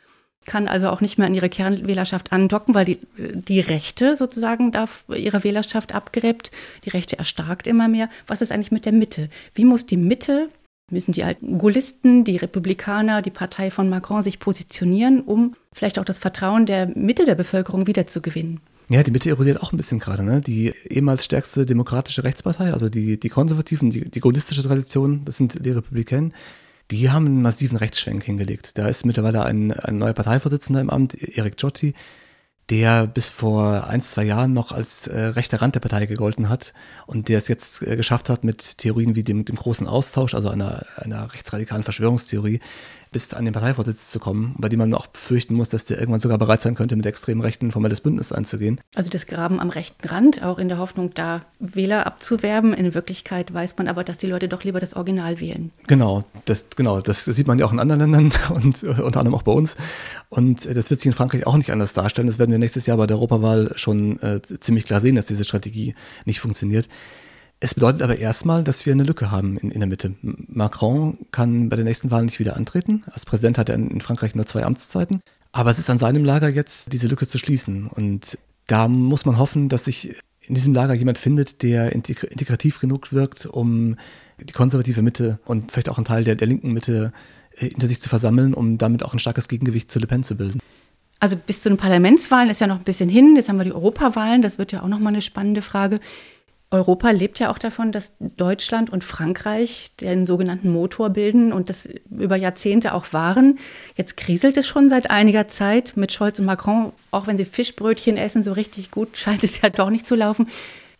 kann also auch nicht mehr an ihre Kernwählerschaft andocken, weil die, die Rechte sozusagen da ihre Wählerschaft abgräbt. Die Rechte erstarkt immer mehr. Was ist eigentlich mit der Mitte? Wie muss die Mitte, müssen die alten Gaullisten, die Republikaner, die Partei von Macron sich positionieren, um vielleicht auch das Vertrauen der Mitte der Bevölkerung wiederzugewinnen? Ja, die Mitte erodiert auch ein bisschen gerade. Ne? Die ehemals stärkste demokratische Rechtspartei, also die, die Konservativen, die, die gaullistische Tradition, das sind die Republikaner die haben einen massiven Rechtsschwenk hingelegt. Da ist mittlerweile ein, ein neuer Parteivorsitzender im Amt, Erik Giotti, der bis vor ein, zwei Jahren noch als äh, rechter Rand der Partei gegolten hat und der es jetzt äh, geschafft hat, mit Theorien wie dem, dem großen Austausch, also einer, einer rechtsradikalen Verschwörungstheorie, bis an den Parteivorsitz zu kommen, bei dem man auch fürchten muss, dass der irgendwann sogar bereit sein könnte, mit extremen Rechten ein formelles Bündnis einzugehen. Also das Graben am rechten Rand, auch in der Hoffnung, da Wähler abzuwerben. In Wirklichkeit weiß man aber, dass die Leute doch lieber das Original wählen. Genau, das, genau, das sieht man ja auch in anderen Ländern (laughs) und äh, unter anderem auch bei uns. Und äh, das wird sich in Frankreich auch nicht anders darstellen. Das werden wir nächstes Jahr bei der Europawahl schon äh, ziemlich klar sehen, dass diese Strategie nicht funktioniert. Es bedeutet aber erstmal, dass wir eine Lücke haben in, in der Mitte. Macron kann bei der nächsten Wahl nicht wieder antreten. Als Präsident hat er in Frankreich nur zwei Amtszeiten. Aber es ist an seinem Lager jetzt, diese Lücke zu schließen. Und da muss man hoffen, dass sich in diesem Lager jemand findet, der integrativ genug wirkt, um die konservative Mitte und vielleicht auch einen Teil der, der linken Mitte äh, hinter sich zu versammeln, um damit auch ein starkes Gegengewicht zu Le Pen zu bilden. Also bis zu den Parlamentswahlen ist ja noch ein bisschen hin. Jetzt haben wir die Europawahlen. Das wird ja auch nochmal eine spannende Frage. Europa lebt ja auch davon, dass Deutschland und Frankreich den sogenannten Motor bilden und das über Jahrzehnte auch waren. Jetzt kriselt es schon seit einiger Zeit mit Scholz und Macron. Auch wenn sie Fischbrötchen essen, so richtig gut (laughs) scheint es ja doch nicht zu laufen.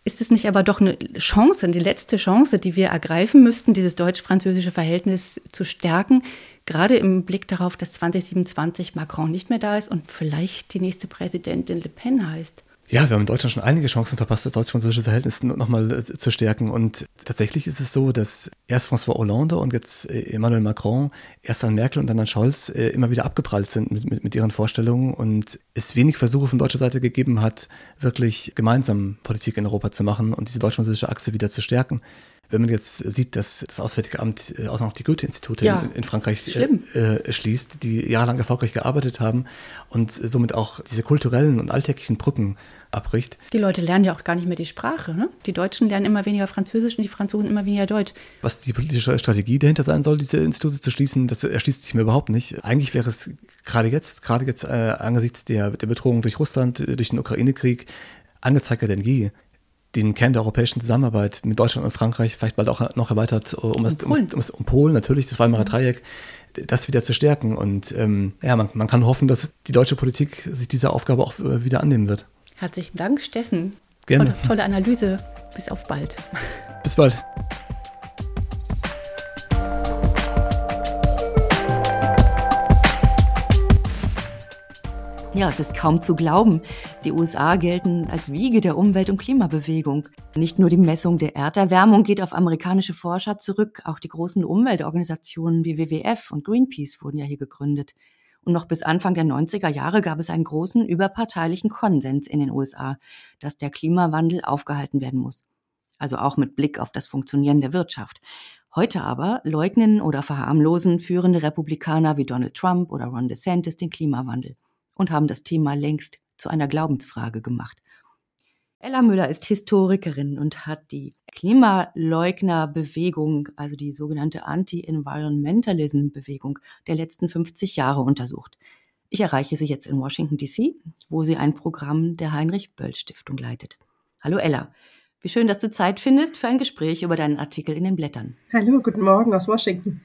Ist es nicht aber doch eine Chance, die letzte Chance, die wir ergreifen müssten, dieses deutsch-französische Verhältnis zu stärken? Gerade im Blick darauf, dass 2027 Macron nicht mehr da ist und vielleicht die nächste Präsidentin Le Pen heißt. Ja, wir haben in Deutschland schon einige Chancen verpasst, das deutsch-französische Verhältnis nochmal äh, zu stärken. Und tatsächlich ist es so, dass erst François Hollande und jetzt äh, Emmanuel Macron, erst an Merkel und dann an Scholz äh, immer wieder abgeprallt sind mit, mit, mit ihren Vorstellungen und es wenig Versuche von deutscher Seite gegeben hat, wirklich gemeinsam Politik in Europa zu machen und diese deutsch-französische Achse wieder zu stärken wenn man jetzt sieht, dass das Auswärtige Amt äh, auch noch die Goethe-Institute ja, in, in, Frankreich äh, äh, schließt, die jahrelang erfolgreich gearbeitet haben und somit auch diese kulturellen und alltäglichen Brücken abbricht. Die Leute lernen ja auch gar nicht mehr die Sprache. Ne? Die Deutschen lernen immer weniger Französisch und die Franzosen immer weniger Deutsch. Was die politische Strategie dahinter sein soll, diese Institute zu schließen, das erschließt sich mir überhaupt nicht. Eigentlich wäre es gerade jetzt, gerade jetzt äh, angesichts der, der Bedrohung durch Russland, äh, durch den Ukraine-Krieg, angezeigter denn je, den Kern der europäischen Zusammenarbeit mit Deutschland und Frankreich vielleicht bald auch noch erweitert äh, um, das, um, um, um Polen natürlich, das Weimarer Dreieck, das wieder zu stärken. Und ähm, ja, man, man kann hoffen, dass die deutsche Politik sich dieser Aufgabe auch äh, wieder annehmen wird. Herzlichen Dank, Steffen. Gerne. Tolle, tolle Analyse. Bis auf bald. Bis bald. Ja, es ist kaum zu glauben. Die USA gelten als Wiege der Umwelt- und Klimabewegung. Nicht nur die Messung der Erderwärmung geht auf amerikanische Forscher zurück, auch die großen Umweltorganisationen wie WWF und Greenpeace wurden ja hier gegründet. Und noch bis Anfang der 90er Jahre gab es einen großen überparteilichen Konsens in den USA, dass der Klimawandel aufgehalten werden muss. Also auch mit Blick auf das Funktionieren der Wirtschaft. Heute aber leugnen oder verharmlosen führende Republikaner wie Donald Trump oder Ron DeSantis den Klimawandel und haben das Thema längst zu einer Glaubensfrage gemacht. Ella Müller ist Historikerin und hat die Klimaleugnerbewegung, also die sogenannte Anti-Environmentalism-Bewegung der letzten 50 Jahre untersucht. Ich erreiche sie jetzt in Washington, D.C., wo sie ein Programm der Heinrich-Böll-Stiftung leitet. Hallo Ella, wie schön, dass du Zeit findest für ein Gespräch über deinen Artikel in den Blättern. Hallo, guten Morgen aus Washington.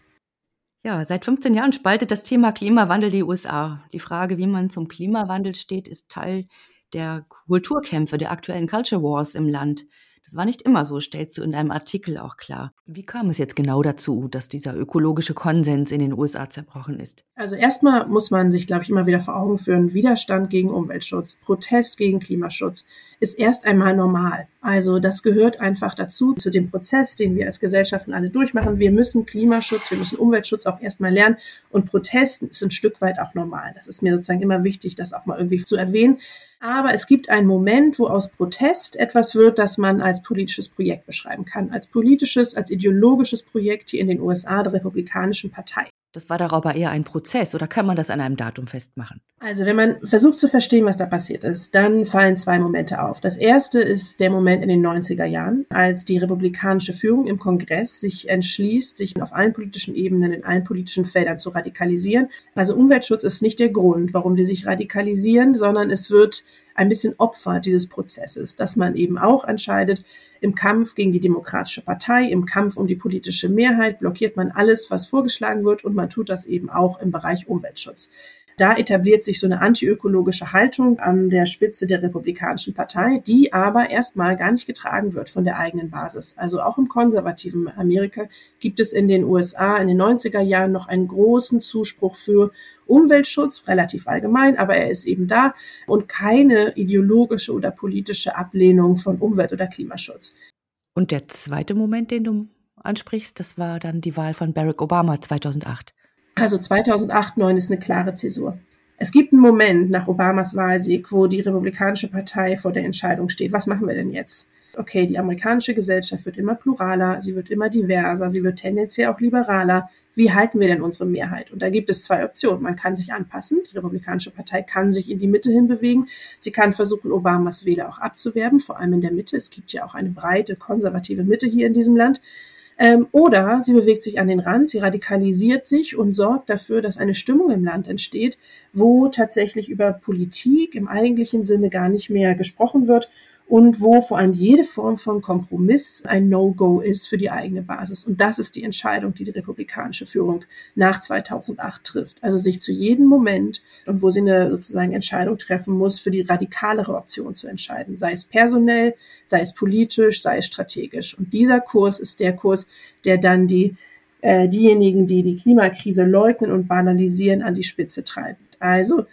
Ja, seit 15 Jahren spaltet das Thema Klimawandel die USA. Die Frage, wie man zum Klimawandel steht, ist Teil der Kulturkämpfe, der aktuellen Culture Wars im Land. Das war nicht immer so, stellst du in deinem Artikel auch klar. Wie kam es jetzt genau dazu, dass dieser ökologische Konsens in den USA zerbrochen ist? Also erstmal muss man sich, glaube ich, immer wieder vor Augen führen, Widerstand gegen Umweltschutz, Protest gegen Klimaschutz ist erst einmal normal. Also das gehört einfach dazu, zu dem Prozess, den wir als Gesellschaften alle durchmachen. Wir müssen Klimaschutz, wir müssen Umweltschutz auch erstmal lernen und Protest ist ein Stück weit auch normal. Das ist mir sozusagen immer wichtig, das auch mal irgendwie zu erwähnen. Aber es gibt einen Moment, wo aus Protest etwas wird, das man als politisches Projekt beschreiben kann. Als politisches, als ideologisches Projekt hier in den USA der Republikanischen Partei. Das war doch aber eher ein Prozess oder kann man das an einem Datum festmachen? Also wenn man versucht zu verstehen, was da passiert ist, dann fallen zwei Momente auf. Das erste ist der Moment in den 90er Jahren, als die republikanische Führung im Kongress sich entschließt, sich auf allen politischen Ebenen, in allen politischen Feldern zu radikalisieren. Also Umweltschutz ist nicht der Grund, warum die sich radikalisieren, sondern es wird ein bisschen Opfer dieses Prozesses, dass man eben auch entscheidet, im Kampf gegen die Demokratische Partei, im Kampf um die politische Mehrheit blockiert man alles, was vorgeschlagen wird und man tut das eben auch im Bereich Umweltschutz. Da etabliert sich so eine antiökologische Haltung an der Spitze der Republikanischen Partei, die aber erstmal gar nicht getragen wird von der eigenen Basis. Also auch im konservativen Amerika gibt es in den USA in den 90er Jahren noch einen großen Zuspruch für Umweltschutz, relativ allgemein, aber er ist eben da und keine ideologische oder politische Ablehnung von Umwelt- oder Klimaschutz. Und der zweite Moment, den du ansprichst, das war dann die Wahl von Barack Obama 2008. Also 2008, 2009 ist eine klare Zäsur. Es gibt einen Moment nach Obamas Wahlsieg, wo die Republikanische Partei vor der Entscheidung steht, was machen wir denn jetzt? Okay, die amerikanische Gesellschaft wird immer pluraler, sie wird immer diverser, sie wird tendenziell auch liberaler. Wie halten wir denn unsere Mehrheit? Und da gibt es zwei Optionen. Man kann sich anpassen. Die Republikanische Partei kann sich in die Mitte hinbewegen. Sie kann versuchen, Obamas Wähler auch abzuwerben, vor allem in der Mitte. Es gibt ja auch eine breite konservative Mitte hier in diesem Land. Ähm, oder sie bewegt sich an den Rand, sie radikalisiert sich und sorgt dafür, dass eine Stimmung im Land entsteht, wo tatsächlich über Politik im eigentlichen Sinne gar nicht mehr gesprochen wird und wo vor allem jede Form von Kompromiss ein No-Go ist für die eigene Basis. Und das ist die Entscheidung, die die republikanische Führung nach 2008 trifft. Also sich zu jedem Moment und wo sie eine sozusagen Entscheidung treffen muss, für die radikalere Option zu entscheiden, sei es personell, sei es politisch, sei es strategisch. Und dieser Kurs ist der Kurs, der dann die äh, diejenigen, die die Klimakrise leugnen und banalisieren, an die Spitze treibt. Also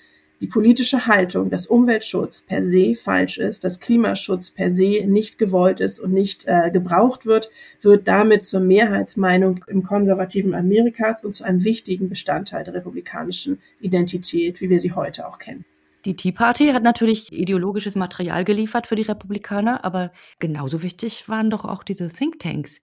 die politische Haltung, dass Umweltschutz per se falsch ist, dass Klimaschutz per se nicht gewollt ist und nicht äh, gebraucht wird, wird damit zur Mehrheitsmeinung im konservativen Amerika und zu einem wichtigen Bestandteil der republikanischen Identität, wie wir sie heute auch kennen. Die Tea Party hat natürlich ideologisches Material geliefert für die Republikaner, aber genauso wichtig waren doch auch diese Thinktanks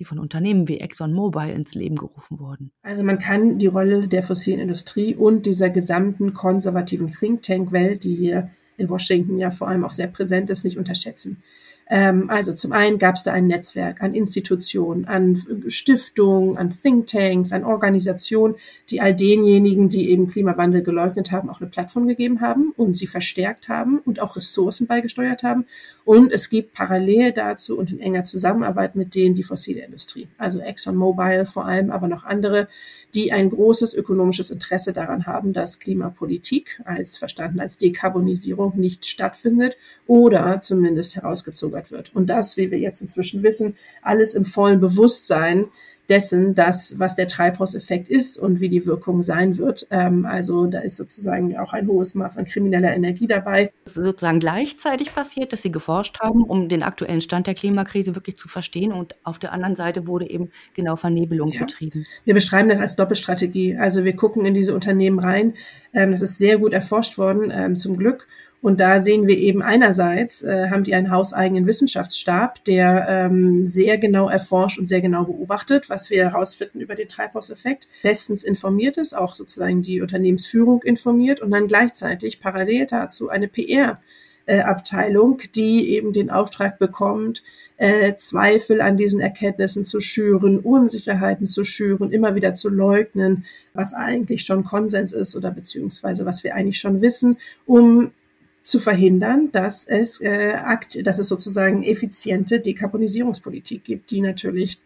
die von Unternehmen wie ExxonMobil ins Leben gerufen wurden. Also man kann die Rolle der fossilen Industrie und dieser gesamten konservativen Think Tank-Welt, die hier in Washington ja vor allem auch sehr präsent ist, nicht unterschätzen. Ähm, also zum einen gab es da ein Netzwerk an Institutionen, an Stiftungen, an Thinktanks, an Organisationen, die all denjenigen, die eben Klimawandel geleugnet haben, auch eine Plattform gegeben haben und sie verstärkt haben und auch Ressourcen beigesteuert haben. Und es gibt parallel dazu und in enger Zusammenarbeit mit denen die fossile Industrie, also ExxonMobil vor allem, aber noch andere, die ein großes ökonomisches Interesse daran haben, dass Klimapolitik als verstanden als Dekarbonisierung nicht stattfindet oder zumindest herausgezogen geliefert wird. Und das, wie wir jetzt inzwischen wissen, alles im vollen Bewusstsein dessen, dass, was der Treibhauseffekt ist und wie die Wirkung sein wird. Ähm, also da ist sozusagen auch ein hohes Maß an krimineller Energie dabei. Es ist sozusagen gleichzeitig passiert, dass sie geforscht haben, um den aktuellen Stand der Klimakrise wirklich zu verstehen. Und auf der anderen Seite wurde eben genau Vernebelung ja. betrieben. Wir beschreiben das als Doppelstrategie. Also wir gucken in diese Unternehmen rein. Ähm, das ist sehr gut erforscht worden, ähm, zum Glück. Und da sehen wir eben einerseits, äh, haben die einen hauseigenen Wissenschaftsstab, der ähm, sehr genau erforscht und sehr genau beobachtet, was wir herausfinden über den Treibhauseffekt, bestens informiert ist, auch sozusagen die Unternehmensführung informiert und dann gleichzeitig parallel dazu eine PR äh, Abteilung, die eben den Auftrag bekommt, äh, Zweifel an diesen Erkenntnissen zu schüren, Unsicherheiten zu schüren, immer wieder zu leugnen, was eigentlich schon Konsens ist oder beziehungsweise was wir eigentlich schon wissen, um zu verhindern, dass es, äh, akt, dass es sozusagen effiziente Dekarbonisierungspolitik gibt, die natürlich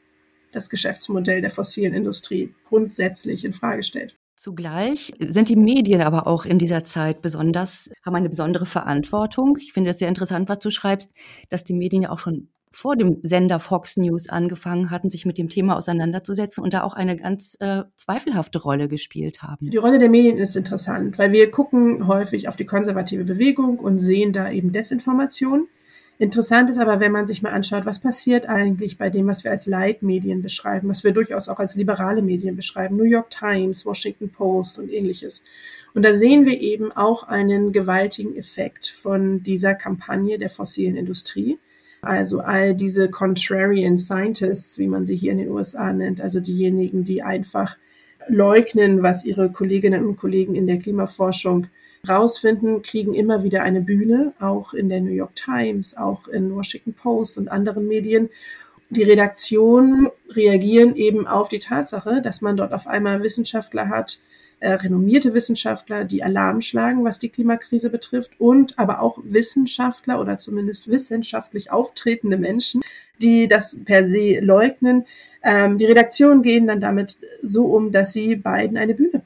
das Geschäftsmodell der fossilen Industrie grundsätzlich in Frage stellt. Zugleich sind die Medien aber auch in dieser Zeit besonders, haben eine besondere Verantwortung. Ich finde es sehr interessant, was du schreibst, dass die Medien ja auch schon vor dem Sender Fox News angefangen hatten, sich mit dem Thema auseinanderzusetzen und da auch eine ganz äh, zweifelhafte Rolle gespielt haben. Die Rolle der Medien ist interessant, weil wir gucken häufig auf die konservative Bewegung und sehen da eben Desinformation. Interessant ist aber, wenn man sich mal anschaut, was passiert eigentlich bei dem, was wir als Leitmedien beschreiben, was wir durchaus auch als liberale Medien beschreiben, New York Times, Washington Post und ähnliches. Und da sehen wir eben auch einen gewaltigen Effekt von dieser Kampagne der fossilen Industrie. Also all diese Contrarian Scientists, wie man sie hier in den USA nennt, also diejenigen, die einfach leugnen, was ihre Kolleginnen und Kollegen in der Klimaforschung rausfinden, kriegen immer wieder eine Bühne, auch in der New York Times, auch in Washington Post und anderen Medien, Die Redaktionen reagieren eben auf die Tatsache, dass man dort auf einmal Wissenschaftler hat, äh, renommierte Wissenschaftler, die Alarm schlagen, was die Klimakrise betrifft, und aber auch Wissenschaftler oder zumindest wissenschaftlich auftretende Menschen, die das per se leugnen. Ähm, die Redaktionen gehen dann damit so um, dass sie beiden eine Bühne.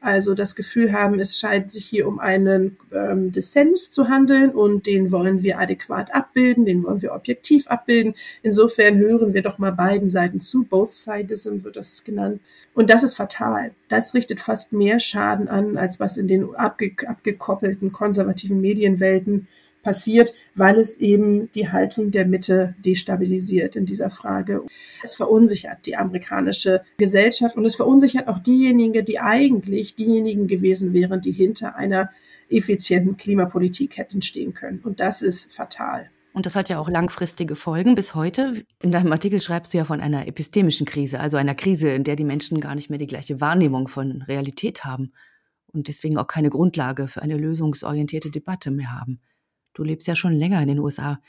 Also das Gefühl haben, es scheint sich hier um einen ähm, Dissens zu handeln und den wollen wir adäquat abbilden, den wollen wir objektiv abbilden. Insofern hören wir doch mal beiden Seiten zu. Both Sidism wird das genannt. Und das ist fatal. Das richtet fast mehr Schaden an, als was in den abge abgekoppelten konservativen Medienwelten passiert, weil es eben die Haltung der Mitte destabilisiert in dieser Frage. Es verunsichert die amerikanische Gesellschaft und es verunsichert auch diejenigen, die eigentlich diejenigen gewesen wären, die hinter einer effizienten Klimapolitik hätten stehen können. Und das ist fatal. Und das hat ja auch langfristige Folgen bis heute. In deinem Artikel schreibst du ja von einer epistemischen Krise, also einer Krise, in der die Menschen gar nicht mehr die gleiche Wahrnehmung von Realität haben und deswegen auch keine Grundlage für eine lösungsorientierte Debatte mehr haben. Du lebst ja schon länger in den USA.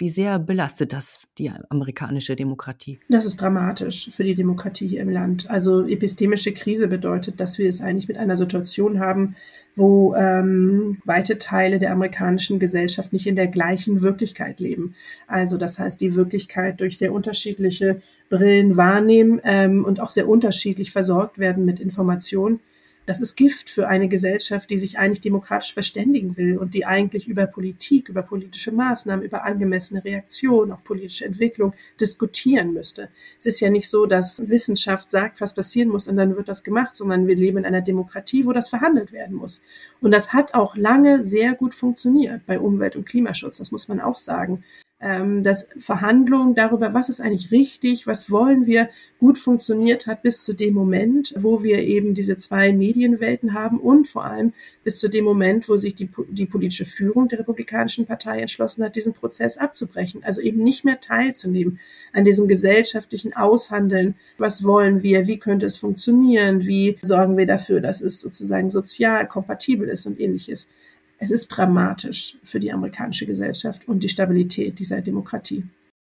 Wie sehr belastet das die amerikanische Demokratie? Das ist dramatisch für die Demokratie hier im Land. Also epistemische Krise bedeutet, dass wir es eigentlich mit einer Situation haben, wo ähm, weite Teile der amerikanischen Gesellschaft nicht in der gleichen Wirklichkeit leben. Also das heißt, die Wirklichkeit durch sehr unterschiedliche Brillen wahrnehmen ähm, und auch sehr unterschiedlich versorgt werden mit Informationen das ist Gift für eine Gesellschaft, die sich eigentlich demokratisch verständigen will und die eigentlich über Politik, über politische Maßnahmen, über angemessene Reaktionen auf politische Entwicklung diskutieren müsste. Es ist ja nicht so, dass Wissenschaft sagt, was passieren muss und dann wird das gemacht, sondern wir leben in einer Demokratie, wo das verhandelt werden muss. Und das hat auch lange sehr gut funktioniert bei Umwelt- und Klimaschutz, das muss man auch sagen ähm, dass Verhandlungen darüber, was ist eigentlich richtig, was wollen wir, gut funktioniert hat bis zu dem Moment, wo wir eben diese zwei Medienwelten haben und vor allem bis zu dem Moment, wo sich die, die politische Führung der Republikanischen Partei entschlossen hat, diesen Prozess abzubrechen. Also eben nicht mehr teilzunehmen an diesem gesellschaftlichen Aushandeln. Was wollen wir? Wie könnte es funktionieren? Wie sorgen wir dafür, dass es sozusagen sozial kompatibel ist und ähnliches? Es ist dramatisch für die amerikanische Gesellschaft und die Stabilität dieser Demokratie.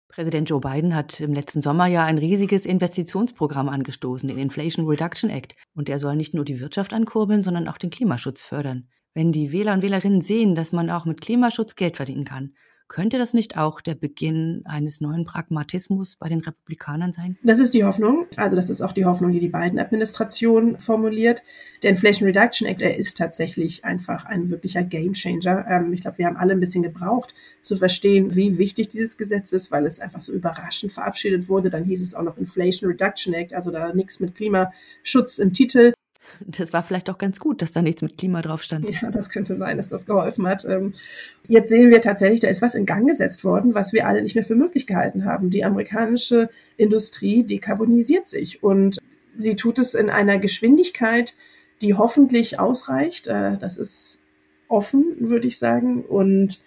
Präsident Joe Biden hat im letzten Sommer ja ein riesiges Investitionsprogramm angestoßen, den Inflation Reduction Act. Und der soll nicht nur die Wirtschaft ankurbeln, sondern auch den Klimaschutz fördern. Wenn die Wähler und Wählerinnen sehen, dass man auch mit Klimaschutz Geld verdienen kann, könnte das nicht auch der Beginn eines neuen Pragmatismus bei den Republikanern sein? Das ist die Hoffnung. Also das ist auch die Hoffnung, die die beiden Administration formuliert. Der Inflation Reduction Act, er ist tatsächlich einfach ein wirklicher Gamechanger. Ähm, ich glaube, wir haben alle ein bisschen gebraucht, zu verstehen, wie wichtig dieses Gesetz ist, weil es einfach so überraschend verabschiedet wurde. Dann hieß es auch noch Inflation Reduction Act, also da nichts mit Klimaschutz im Titel. Das war vielleicht auch ganz gut, dass da nichts mit Klima drauf stand. Ja, das könnte sein, dass das geholfen hat. Ähm, jetzt sehen wir tatsächlich, da ist was in Gang gesetzt worden, was wir alle nicht mehr für möglich gehalten haben. Die amerikanische Industrie dekarbonisiert sich und sie tut es in einer Geschwindigkeit, die hoffentlich ausreicht. Äh, das ist offen, würde ich sagen. Und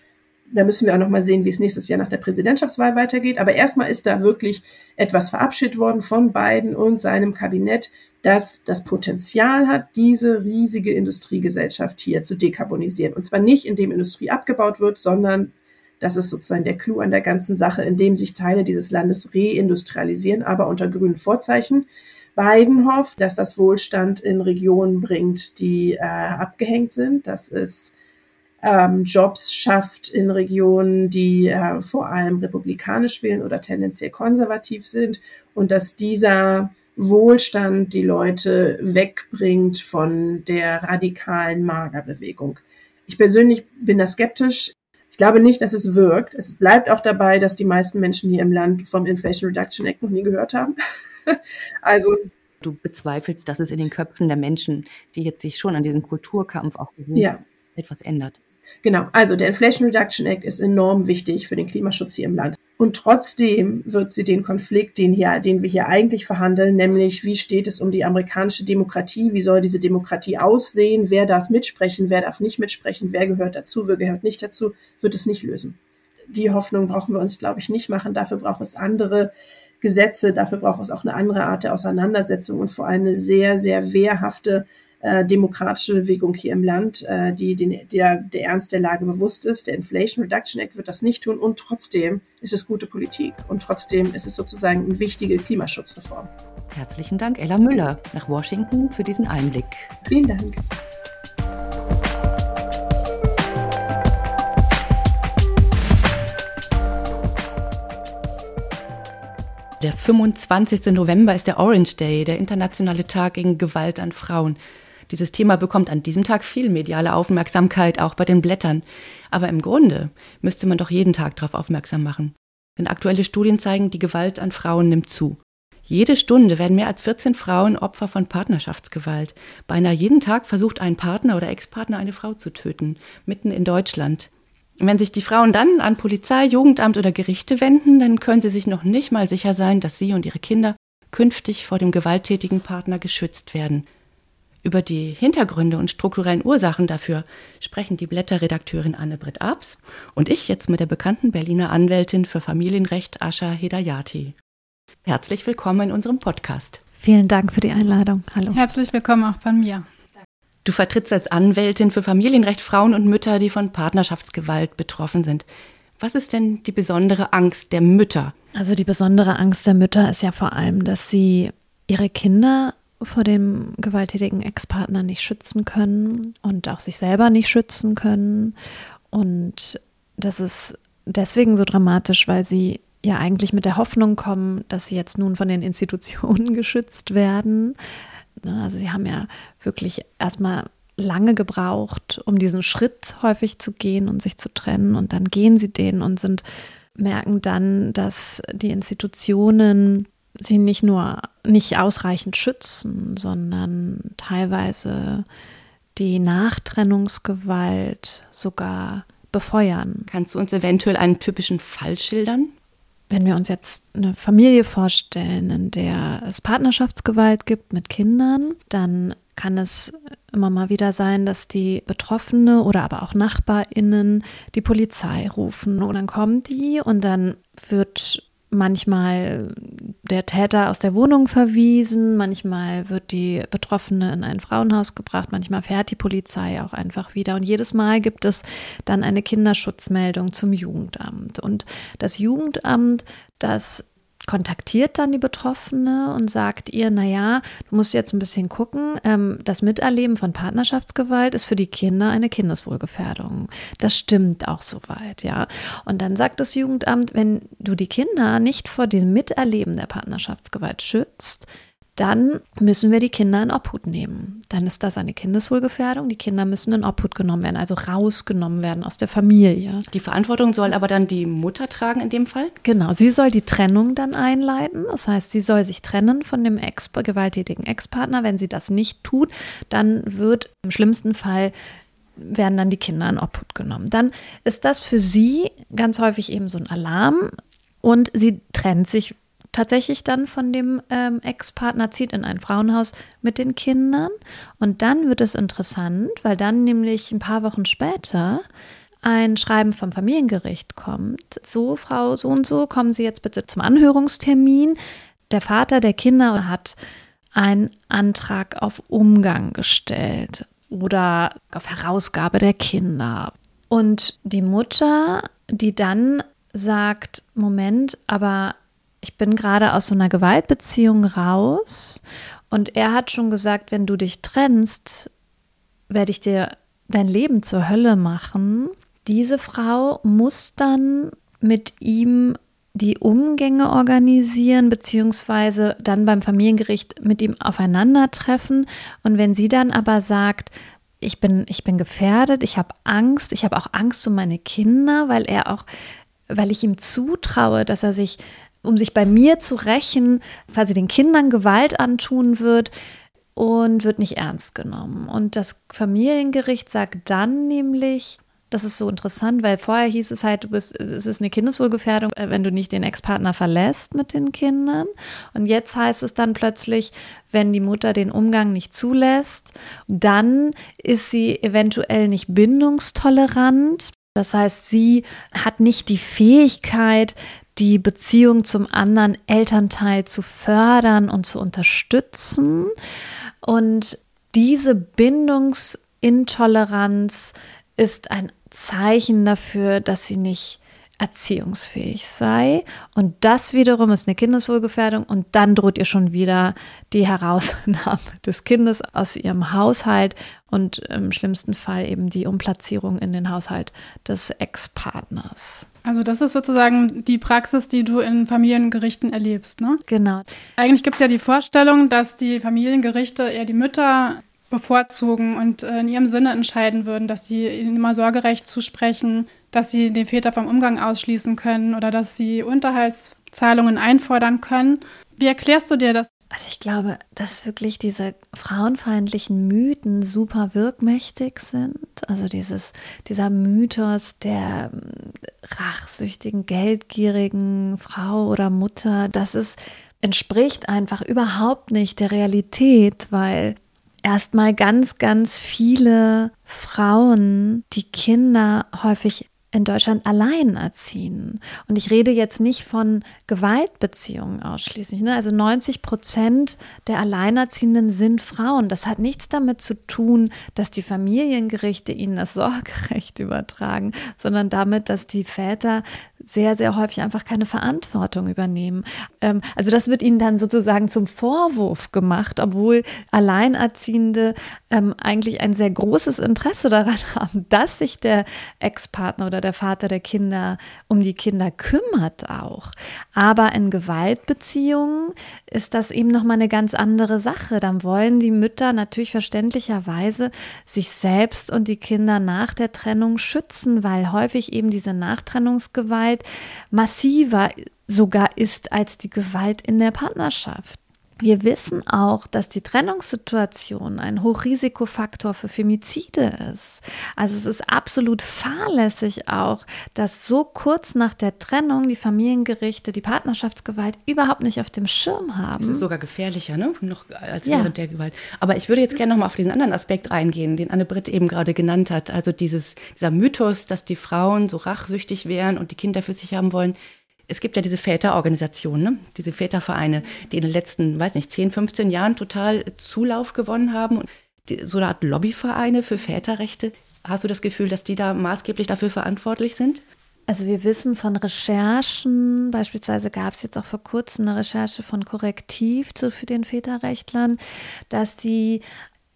da müssen wir auch noch mal sehen, wie es nächstes Jahr nach der Präsidentschaftswahl weitergeht. Aber erstmal ist da wirklich etwas verabschiedet worden von Biden und seinem Kabinett, das das Potenzial hat, diese riesige Industriegesellschaft hier zu dekarbonisieren. Und zwar nicht, indem Industrie abgebaut wird, sondern das ist sozusagen der Clou an der ganzen Sache, indem sich Teile dieses Landes reindustrialisieren, aber unter grünen Vorzeichen. Biden hofft, dass das Wohlstand in Regionen bringt, die äh, abgehängt sind. Das ist ähm, Jobs schafft in Regionen, die äh, vor allem republikanisch wählen oder tendenziell konservativ sind und dass dieser Wohlstand die Leute wegbringt von der radikalen Magerbewegung. Ich persönlich bin da skeptisch. Ich glaube nicht, dass es wirkt. Es bleibt auch dabei, dass die meisten Menschen hier im Land vom Inflation Reduction Act noch nie gehört haben. (laughs) also du bezweifelst, dass es in den Köpfen der Menschen, die jetzt sich schon an diesen Kulturkampf auch gewöhnen, ja. etwas ändert. Genau, also der Inflation Reduction Act ist enorm wichtig für den Klimaschutz hier im Land. Und trotzdem wird sie den Konflikt, den, hier, den wir hier eigentlich verhandeln, nämlich wie steht es um die amerikanische Demokratie, wie soll diese Demokratie aussehen, wer darf mitsprechen, wer darf nicht mitsprechen, wer gehört dazu, wer gehört nicht dazu, wird es nicht lösen. Die Hoffnung brauchen wir uns, glaube ich, nicht machen. Dafür braucht es andere Gesetze, dafür braucht es auch eine andere Art der Auseinandersetzung und vor allem eine sehr, sehr wehrhafte äh, demokratische Bewegung hier im Land, äh, die den, der, der Ernst der Lage bewusst ist. Der Inflation Reduction Act wird das nicht tun und trotzdem ist es gute Politik und trotzdem ist es sozusagen eine wichtige Klimaschutzreform. Herzlichen Dank, Ella Müller, nach Washington für diesen Einblick. Vielen Dank. Der 25. November ist der Orange Day, der internationale Tag gegen Gewalt an Frauen. Dieses Thema bekommt an diesem Tag viel mediale Aufmerksamkeit, auch bei den Blättern. Aber im Grunde müsste man doch jeden Tag darauf aufmerksam machen. Denn aktuelle Studien zeigen, die Gewalt an Frauen nimmt zu. Jede Stunde werden mehr als 14 Frauen Opfer von Partnerschaftsgewalt. Beinahe jeden Tag versucht ein Partner oder Ex-Partner eine Frau zu töten, mitten in Deutschland. Wenn sich die Frauen dann an Polizei, Jugendamt oder Gerichte wenden, dann können sie sich noch nicht mal sicher sein, dass sie und ihre Kinder künftig vor dem gewalttätigen Partner geschützt werden. Über die Hintergründe und strukturellen Ursachen dafür sprechen die Blätterredakteurin Anne-Britt Abs und ich jetzt mit der bekannten Berliner Anwältin für Familienrecht Ascha Hedayati. Herzlich willkommen in unserem Podcast. Vielen Dank für die Einladung. Hallo. Herzlich willkommen auch von mir. Du vertrittst als Anwältin für Familienrecht Frauen und Mütter, die von Partnerschaftsgewalt betroffen sind. Was ist denn die besondere Angst der Mütter? Also die besondere Angst der Mütter ist ja vor allem, dass sie ihre Kinder vor dem gewalttätigen Ex-Partner nicht schützen können und auch sich selber nicht schützen können. Und das ist deswegen so dramatisch, weil sie ja eigentlich mit der Hoffnung kommen, dass sie jetzt nun von den Institutionen (laughs) geschützt werden. Ne, also sie haben ja wirklich erstmal lange gebraucht, um diesen Schritt häufig zu gehen und sich zu trennen. Und dann gehen sie den und sind, merken dann, dass die Institutionen sie nicht nur nicht ausreichend schützen, sondern teilweise die Nachtrennungsgewalt sogar befeuern. Kannst du uns eventuell einen typischen Fall schildern? wenn wir uns jetzt eine Familie vorstellen, in der es Partnerschaftsgewalt gibt mit Kindern, dann kann es immer mal wieder sein, dass die Betroffene oder aber auch Nachbarinnen die Polizei rufen und dann kommen die und dann wird manchmal der Täter aus der Wohnung verwiesen, manchmal wird die Betroffene in ein Frauenhaus gebracht, manchmal fährt die Polizei auch einfach wieder. Und jedes Mal gibt es dann eine Kinderschutzmeldung zum Jugendamt. Und das Jugendamt, das kontaktiert dann die Betroffene und sagt ihr, naja, du musst jetzt ein bisschen gucken, ähm, das Miterleben von Partnerschaftsgewalt ist für die Kinder eine Kindeswohlgefährdung. Das stimmt auch soweit, ja. Und dann sagt das Jugendamt, wenn du die Kinder nicht vor dem Miterleben der Partnerschaftsgewalt schützt, dann müssen wir die Kinder in Obhut nehmen. Dann ist das eine Kindeswohlgefährdung. Die Kinder müssen in Obhut genommen werden, also rausgenommen werden aus der Familie. Die Verantwortung soll aber dann die Mutter tragen in dem Fall? Genau, sie soll die Trennung dann einleiten. Das heißt, sie soll sich trennen von dem Ex gewalttätigen Ex-Partner. Wenn sie das nicht tut, dann wird im schlimmsten Fall werden dann die Kinder in Obhut genommen. Dann ist das für sie ganz häufig eben so ein Alarm und sie trennt sich tatsächlich dann von dem ähm, Ex-Partner, zieht in ein Frauenhaus mit den Kindern. Und dann wird es interessant, weil dann nämlich ein paar Wochen später ein Schreiben vom Familiengericht kommt. So, Frau so und so, kommen Sie jetzt bitte zum Anhörungstermin. Der Vater der Kinder hat einen Antrag auf Umgang gestellt oder auf Herausgabe der Kinder. Und die Mutter, die dann sagt, Moment, aber ich bin gerade aus so einer Gewaltbeziehung raus und er hat schon gesagt, wenn du dich trennst, werde ich dir dein Leben zur Hölle machen. Diese Frau muss dann mit ihm die Umgänge organisieren, beziehungsweise dann beim Familiengericht mit ihm aufeinandertreffen. Und wenn sie dann aber sagt, ich bin, ich bin gefährdet, ich habe Angst, ich habe auch Angst um meine Kinder, weil er auch, weil ich ihm zutraue, dass er sich um sich bei mir zu rächen, falls sie den Kindern Gewalt antun wird und wird nicht ernst genommen. Und das Familiengericht sagt dann nämlich, das ist so interessant, weil vorher hieß es halt, du bist, es ist eine Kindeswohlgefährdung, äh, wenn du nicht den Ex-Partner verlässt mit den Kindern. Und jetzt heißt es dann plötzlich, wenn die Mutter den Umgang nicht zulässt, dann ist sie eventuell nicht bindungstolerant. Das heißt, sie hat nicht die Fähigkeit, die Beziehung zum anderen Elternteil zu fördern und zu unterstützen. Und diese Bindungsintoleranz ist ein Zeichen dafür, dass sie nicht erziehungsfähig sei. Und das wiederum ist eine Kindeswohlgefährdung. Und dann droht ihr schon wieder die Herausnahme (laughs) des Kindes aus ihrem Haushalt und im schlimmsten Fall eben die Umplatzierung in den Haushalt des Ex-Partners. Also das ist sozusagen die Praxis, die du in Familiengerichten erlebst, ne? Genau. Eigentlich gibt es ja die Vorstellung, dass die Familiengerichte eher die Mütter bevorzugen und äh, in ihrem Sinne entscheiden würden, dass sie ihnen immer Sorgerecht zusprechen, dass sie den Väter vom Umgang ausschließen können oder dass sie Unterhaltszahlungen einfordern können. Wie erklärst du dir das? Also ich glaube, dass wirklich diese frauenfeindlichen Mythen super wirkmächtig sind. Also dieses, dieser Mythos der ähm, rachsüchtigen, geldgierigen Frau oder Mutter, das ist, entspricht einfach überhaupt nicht der Realität, weil erstmal ganz, ganz viele Frauen die Kinder häufig in Deutschland allein erziehen. Und ich rede jetzt nicht von Gewaltbeziehungen ausschließlich. Ne? Also 90 Prozent der Alleinerziehenden sind Frauen. Das hat nichts damit zu tun, dass die Familiengerichte ihnen das (laughs) Sorgerecht übertragen, sondern damit, dass die Väter sehr, sehr häufig einfach keine Verantwortung übernehmen. Ähm, also das wird ihnen dann sozusagen zum Vorwurf gemacht, obwohl Alleinerziehende ähm, eigentlich ein sehr großes Interesse daran (laughs) haben, dass sich der Ex-Partner oder der Vater der Kinder um die Kinder kümmert auch. Aber in Gewaltbeziehungen ist das eben nochmal eine ganz andere Sache. Dann wollen die Mütter natürlich verständlicherweise sich selbst und die Kinder nach der Trennung schützen, weil häufig eben diese Nachtrennungsgewalt Gewalt massiver sogar ist als die Gewalt in der Partnerschaft. Wir wissen auch, dass die Trennungssituation ein Hochrisikofaktor für Femizide ist. Also es ist absolut fahrlässig auch, dass so kurz nach der Trennung die Familiengerichte die Partnerschaftsgewalt überhaupt nicht auf dem Schirm haben. Es ist sogar gefährlicher, ne? Noch als ja. während der Gewalt. Aber ich würde jetzt gerne noch mal auf diesen anderen Aspekt eingehen, den Anne-Britt eben gerade genannt hat. Also dieses, dieser Mythos, dass die Frauen so rachsüchtig wären und die Kinder für sich haben wollen es gibt ja diese Väterorganisationen, ne? diese Vätervereine, die in den letzten, weiß nicht, 10, 15 Jahren total Zulauf gewonnen haben. Die, so eine Art Lobbyvereine für Väterrechte. Hast du das Gefühl, dass die da maßgeblich dafür verantwortlich sind? Also wir wissen von Recherchen, beispielsweise gab es jetzt auch vor kurzem eine Recherche von Korrektiv zu, für den Väterrechtlern, dass sie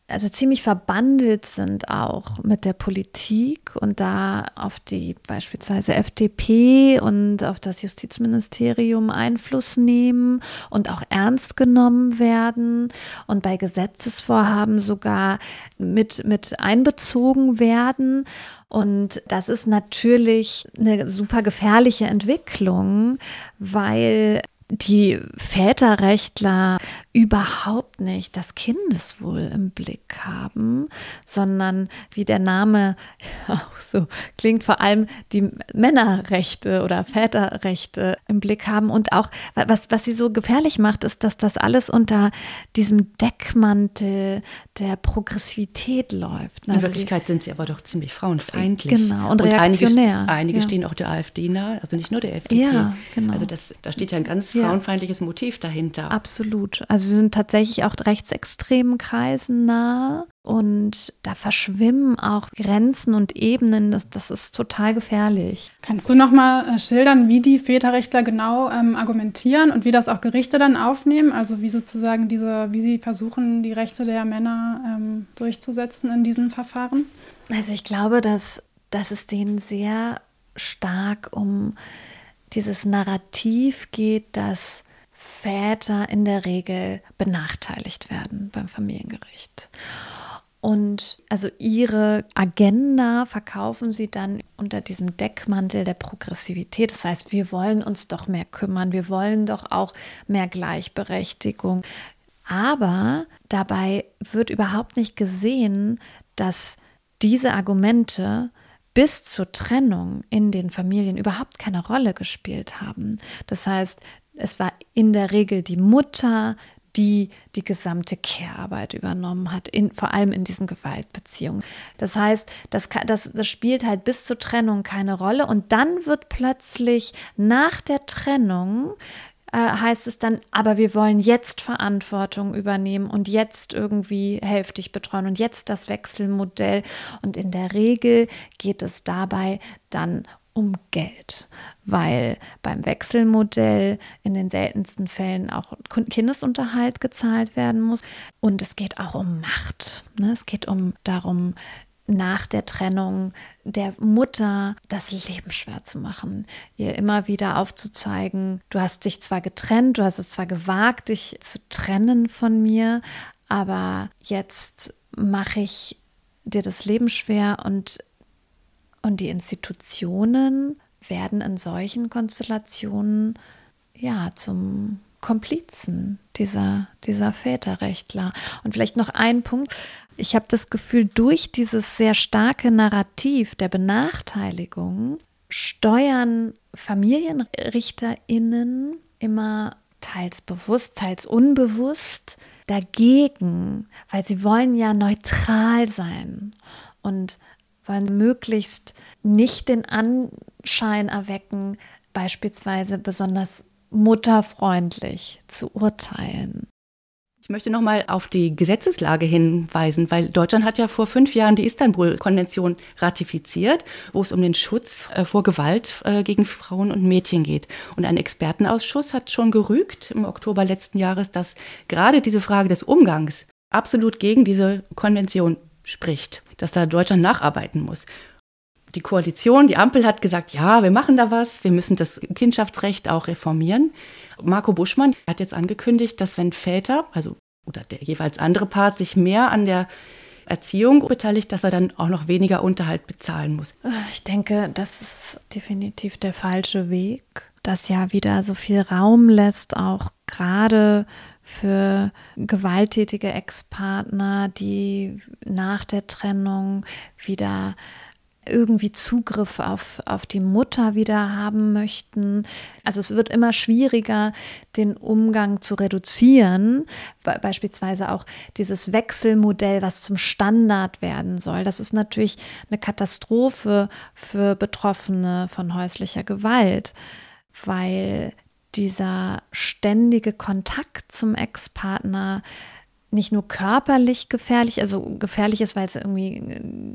also ziemlich verbandelt sind auch mit der Politik und da auf die beispielsweise FDP und auf das Justizministerium Einfluss nehmen und auch ernst genommen werden und bei Gesetzesvorhaben sogar mit, mit einbezogen werden. Und das ist natürlich eine super gefährliche Entwicklung, weil die Väterrechtler überhaupt nicht das Kindeswohl im Blick haben, sondern wie der Name (laughs) auch so klingt, vor allem die Männerrechte oder Väterrechte im Blick haben. Und auch, was, was sie so gefährlich macht, ist, dass das alles unter diesem Deckmantel der Progressivität läuft. In also Wirklichkeit sind sie aber doch ziemlich frauenfeindlich. Genau, und, und reaktionär. Einige, einige ja. stehen auch der AfD nahe, also nicht nur der FDP. Ja, genau. Also das, da steht ja ein ganz frauenfeindliches Motiv dahinter. Absolut. Also sie sind tatsächlich auch rechtsextremen Kreisen nahe und da verschwimmen auch Grenzen und Ebenen. Das, das ist total gefährlich. Kannst du noch mal äh, schildern, wie die Väterrechtler genau ähm, argumentieren und wie das auch Gerichte dann aufnehmen? Also wie sozusagen diese, wie sie versuchen, die Rechte der Männer ähm, durchzusetzen in diesen Verfahren? Also ich glaube, dass, dass es denen sehr stark um dieses Narrativ geht, dass Väter in der Regel benachteiligt werden beim Familiengericht. Und also ihre Agenda verkaufen sie dann unter diesem Deckmantel der Progressivität. Das heißt, wir wollen uns doch mehr kümmern, wir wollen doch auch mehr Gleichberechtigung. Aber dabei wird überhaupt nicht gesehen, dass diese Argumente bis zur Trennung in den Familien überhaupt keine Rolle gespielt haben. Das heißt, es war in der Regel die Mutter, die die gesamte Care-Arbeit übernommen hat, in, vor allem in diesen Gewaltbeziehungen. Das heißt, das, das, das spielt halt bis zur Trennung keine Rolle und dann wird plötzlich nach der Trennung äh, heißt es dann, aber wir wollen jetzt Verantwortung übernehmen und jetzt irgendwie hälftig betreuen und jetzt das Wechselmodell. Und in der Regel geht es dabei dann um Geld, weil beim Wechselmodell in den seltensten Fällen auch Kindesunterhalt gezahlt werden muss. Und es geht auch um Macht. Ne? Es geht um darum, nach der Trennung der Mutter das Leben schwer zu machen, ihr immer wieder aufzuzeigen, du hast dich zwar getrennt, du hast es zwar gewagt, dich zu trennen von mir, aber jetzt mache ich dir das Leben schwer und, und die Institutionen werden in solchen Konstellationen ja zum Komplizen dieser, dieser Väterrechtler. Und vielleicht noch ein Punkt, ich habe das Gefühl, durch dieses sehr starke Narrativ der Benachteiligung steuern FamilienrichterInnen immer teils bewusst, teils unbewusst dagegen, weil sie wollen ja neutral sein und wollen möglichst nicht den Anschein erwecken, beispielsweise besonders mutterfreundlich zu urteilen. Ich möchte nochmal auf die Gesetzeslage hinweisen, weil Deutschland hat ja vor fünf Jahren die Istanbul-Konvention ratifiziert, wo es um den Schutz äh, vor Gewalt äh, gegen Frauen und Mädchen geht. Und ein Expertenausschuss hat schon gerügt im Oktober letzten Jahres, dass gerade diese Frage des Umgangs absolut gegen diese Konvention spricht, dass da Deutschland nacharbeiten muss. Die Koalition, die Ampel hat gesagt, ja, wir machen da was, wir müssen das Kindschaftsrecht auch reformieren. Marco Buschmann hat jetzt angekündigt, dass wenn Väter, also oder der jeweils andere Part, sich mehr an der Erziehung beteiligt, dass er dann auch noch weniger Unterhalt bezahlen muss. Ich denke, das ist definitiv der falsche Weg, das ja wieder so viel Raum lässt, auch gerade für gewalttätige Ex-Partner, die nach der Trennung wieder irgendwie Zugriff auf, auf die Mutter wieder haben möchten. Also es wird immer schwieriger, den Umgang zu reduzieren. Beispielsweise auch dieses Wechselmodell, was zum Standard werden soll. Das ist natürlich eine Katastrophe für Betroffene von häuslicher Gewalt, weil dieser ständige Kontakt zum Ex-Partner nicht nur körperlich gefährlich, also gefährlich ist, weil es irgendwie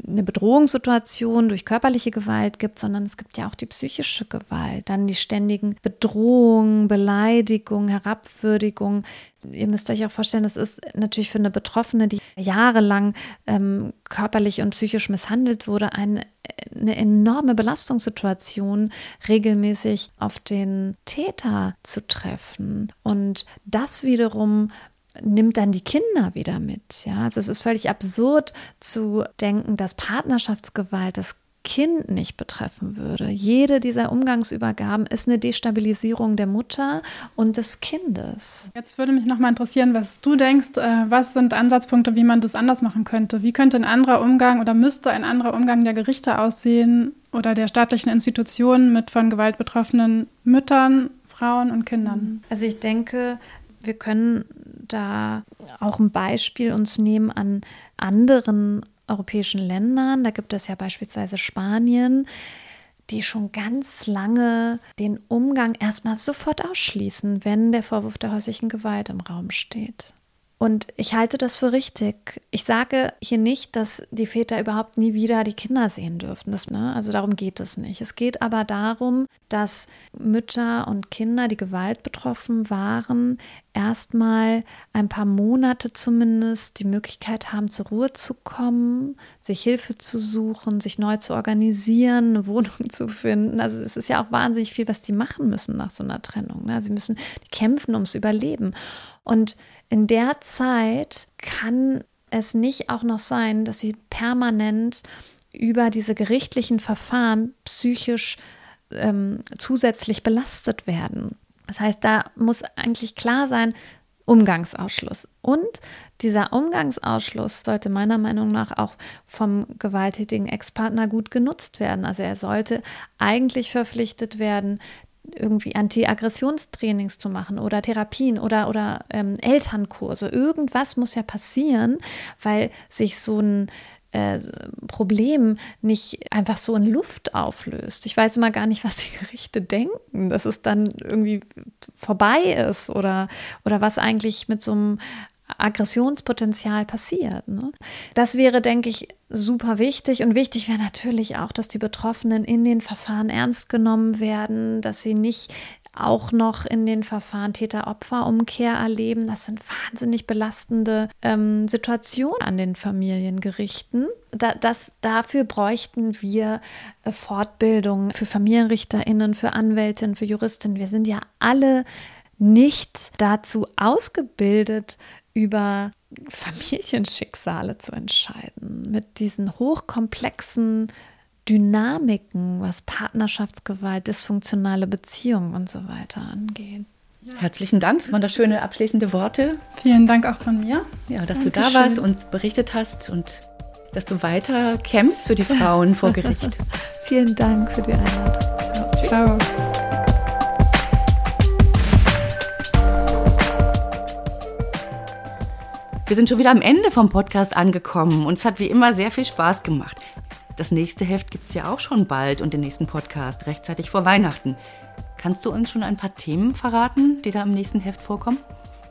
eine Bedrohungssituation durch körperliche Gewalt gibt, sondern es gibt ja auch die psychische Gewalt, dann die ständigen Bedrohungen, Beleidigungen, Herabwürdigungen. Ihr müsst euch auch vorstellen, das ist natürlich für eine Betroffene, die jahrelang ähm, körperlich und psychisch misshandelt wurde, eine, eine enorme Belastungssituation, regelmäßig auf den Täter zu treffen. Und das wiederum nimmt dann die Kinder wieder mit. Ja, also es ist völlig absurd zu denken, dass Partnerschaftsgewalt das Kind nicht betreffen würde. Jede dieser Umgangsübergaben ist eine Destabilisierung der Mutter und des Kindes. Jetzt würde mich noch mal interessieren, was du denkst. Äh, was sind Ansatzpunkte, wie man das anders machen könnte? Wie könnte ein anderer Umgang oder müsste ein anderer Umgang der Gerichte aussehen oder der staatlichen Institutionen mit von Gewalt betroffenen Müttern, Frauen und Kindern? Also ich denke, wir können da auch ein Beispiel uns nehmen an anderen europäischen Ländern. Da gibt es ja beispielsweise Spanien, die schon ganz lange den Umgang erstmal sofort ausschließen, wenn der Vorwurf der häuslichen Gewalt im Raum steht. Und ich halte das für richtig. Ich sage hier nicht, dass die Väter überhaupt nie wieder die Kinder sehen dürften. Das, ne? Also darum geht es nicht. Es geht aber darum, dass Mütter und Kinder, die Gewalt betroffen waren, erstmal ein paar Monate zumindest die Möglichkeit haben, zur Ruhe zu kommen, sich Hilfe zu suchen, sich neu zu organisieren, eine Wohnung (laughs) zu finden. Also es ist ja auch wahnsinnig viel, was die machen müssen nach so einer Trennung. Ne? Sie müssen kämpfen ums Überleben. Und in der Zeit kann es nicht auch noch sein, dass sie permanent über diese gerichtlichen Verfahren psychisch ähm, zusätzlich belastet werden. Das heißt, da muss eigentlich klar sein, Umgangsausschluss. Und dieser Umgangsausschluss sollte meiner Meinung nach auch vom gewalttätigen Ex-Partner gut genutzt werden. Also er sollte eigentlich verpflichtet werden, irgendwie Anti-Aggressionstrainings zu machen oder Therapien oder, oder ähm, Elternkurse. Irgendwas muss ja passieren, weil sich so ein äh, Problem nicht einfach so in Luft auflöst. Ich weiß immer gar nicht, was die Gerichte denken, dass es dann irgendwie vorbei ist oder, oder was eigentlich mit so einem Aggressionspotenzial passiert. Ne? Das wäre, denke ich, super wichtig. Und wichtig wäre natürlich auch, dass die Betroffenen in den Verfahren ernst genommen werden, dass sie nicht auch noch in den Verfahren Täter-Opfer-Umkehr erleben. Das sind wahnsinnig belastende ähm, Situationen an den Familiengerichten. Da, das, dafür bräuchten wir äh, Fortbildung für FamilienrichterInnen, für Anwältinnen, für Juristinnen. Wir sind ja alle nicht dazu ausgebildet, über Familienschicksale zu entscheiden, mit diesen hochkomplexen Dynamiken, was Partnerschaftsgewalt, dysfunktionale Beziehungen und so weiter angeht. Ja. Herzlichen Dank, das waren da schöne abschließende Worte. Vielen Dank auch von mir. Ja, dass Dankeschön. du da warst, uns berichtet hast und dass du weiter kämpfst für die Frauen vor Gericht. (laughs) Vielen Dank für die Einladung. Ciao. Ciao. Wir sind schon wieder am Ende vom Podcast angekommen und es hat wie immer sehr viel Spaß gemacht. Das nächste Heft gibt es ja auch schon bald und den nächsten Podcast rechtzeitig vor Weihnachten. Kannst du uns schon ein paar Themen verraten, die da im nächsten Heft vorkommen?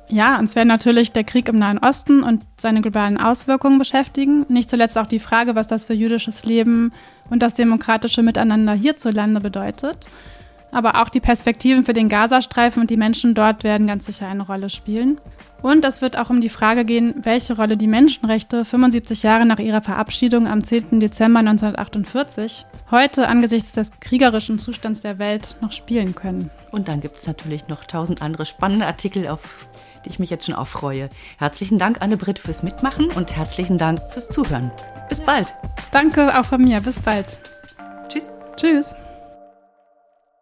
Ja, uns werden natürlich der Krieg im Nahen Osten und seine globalen Auswirkungen beschäftigen. Nicht zuletzt auch die Frage, was das für jüdisches Leben und das demokratische Miteinander hierzulande bedeutet. Aber auch die Perspektiven für den Gazastreifen und die Menschen dort werden ganz sicher eine Rolle spielen. Und es wird auch um die Frage gehen, welche Rolle die Menschenrechte 75 Jahre nach ihrer Verabschiedung am 10. Dezember 1948 heute angesichts des kriegerischen Zustands der Welt noch spielen können. Und dann gibt es natürlich noch tausend andere spannende Artikel, auf die ich mich jetzt schon aufreue. Herzlichen Dank, Anne-Britt, fürs Mitmachen und herzlichen Dank fürs Zuhören. Bis bald. Danke auch von mir. Bis bald. Tschüss. Tschüss.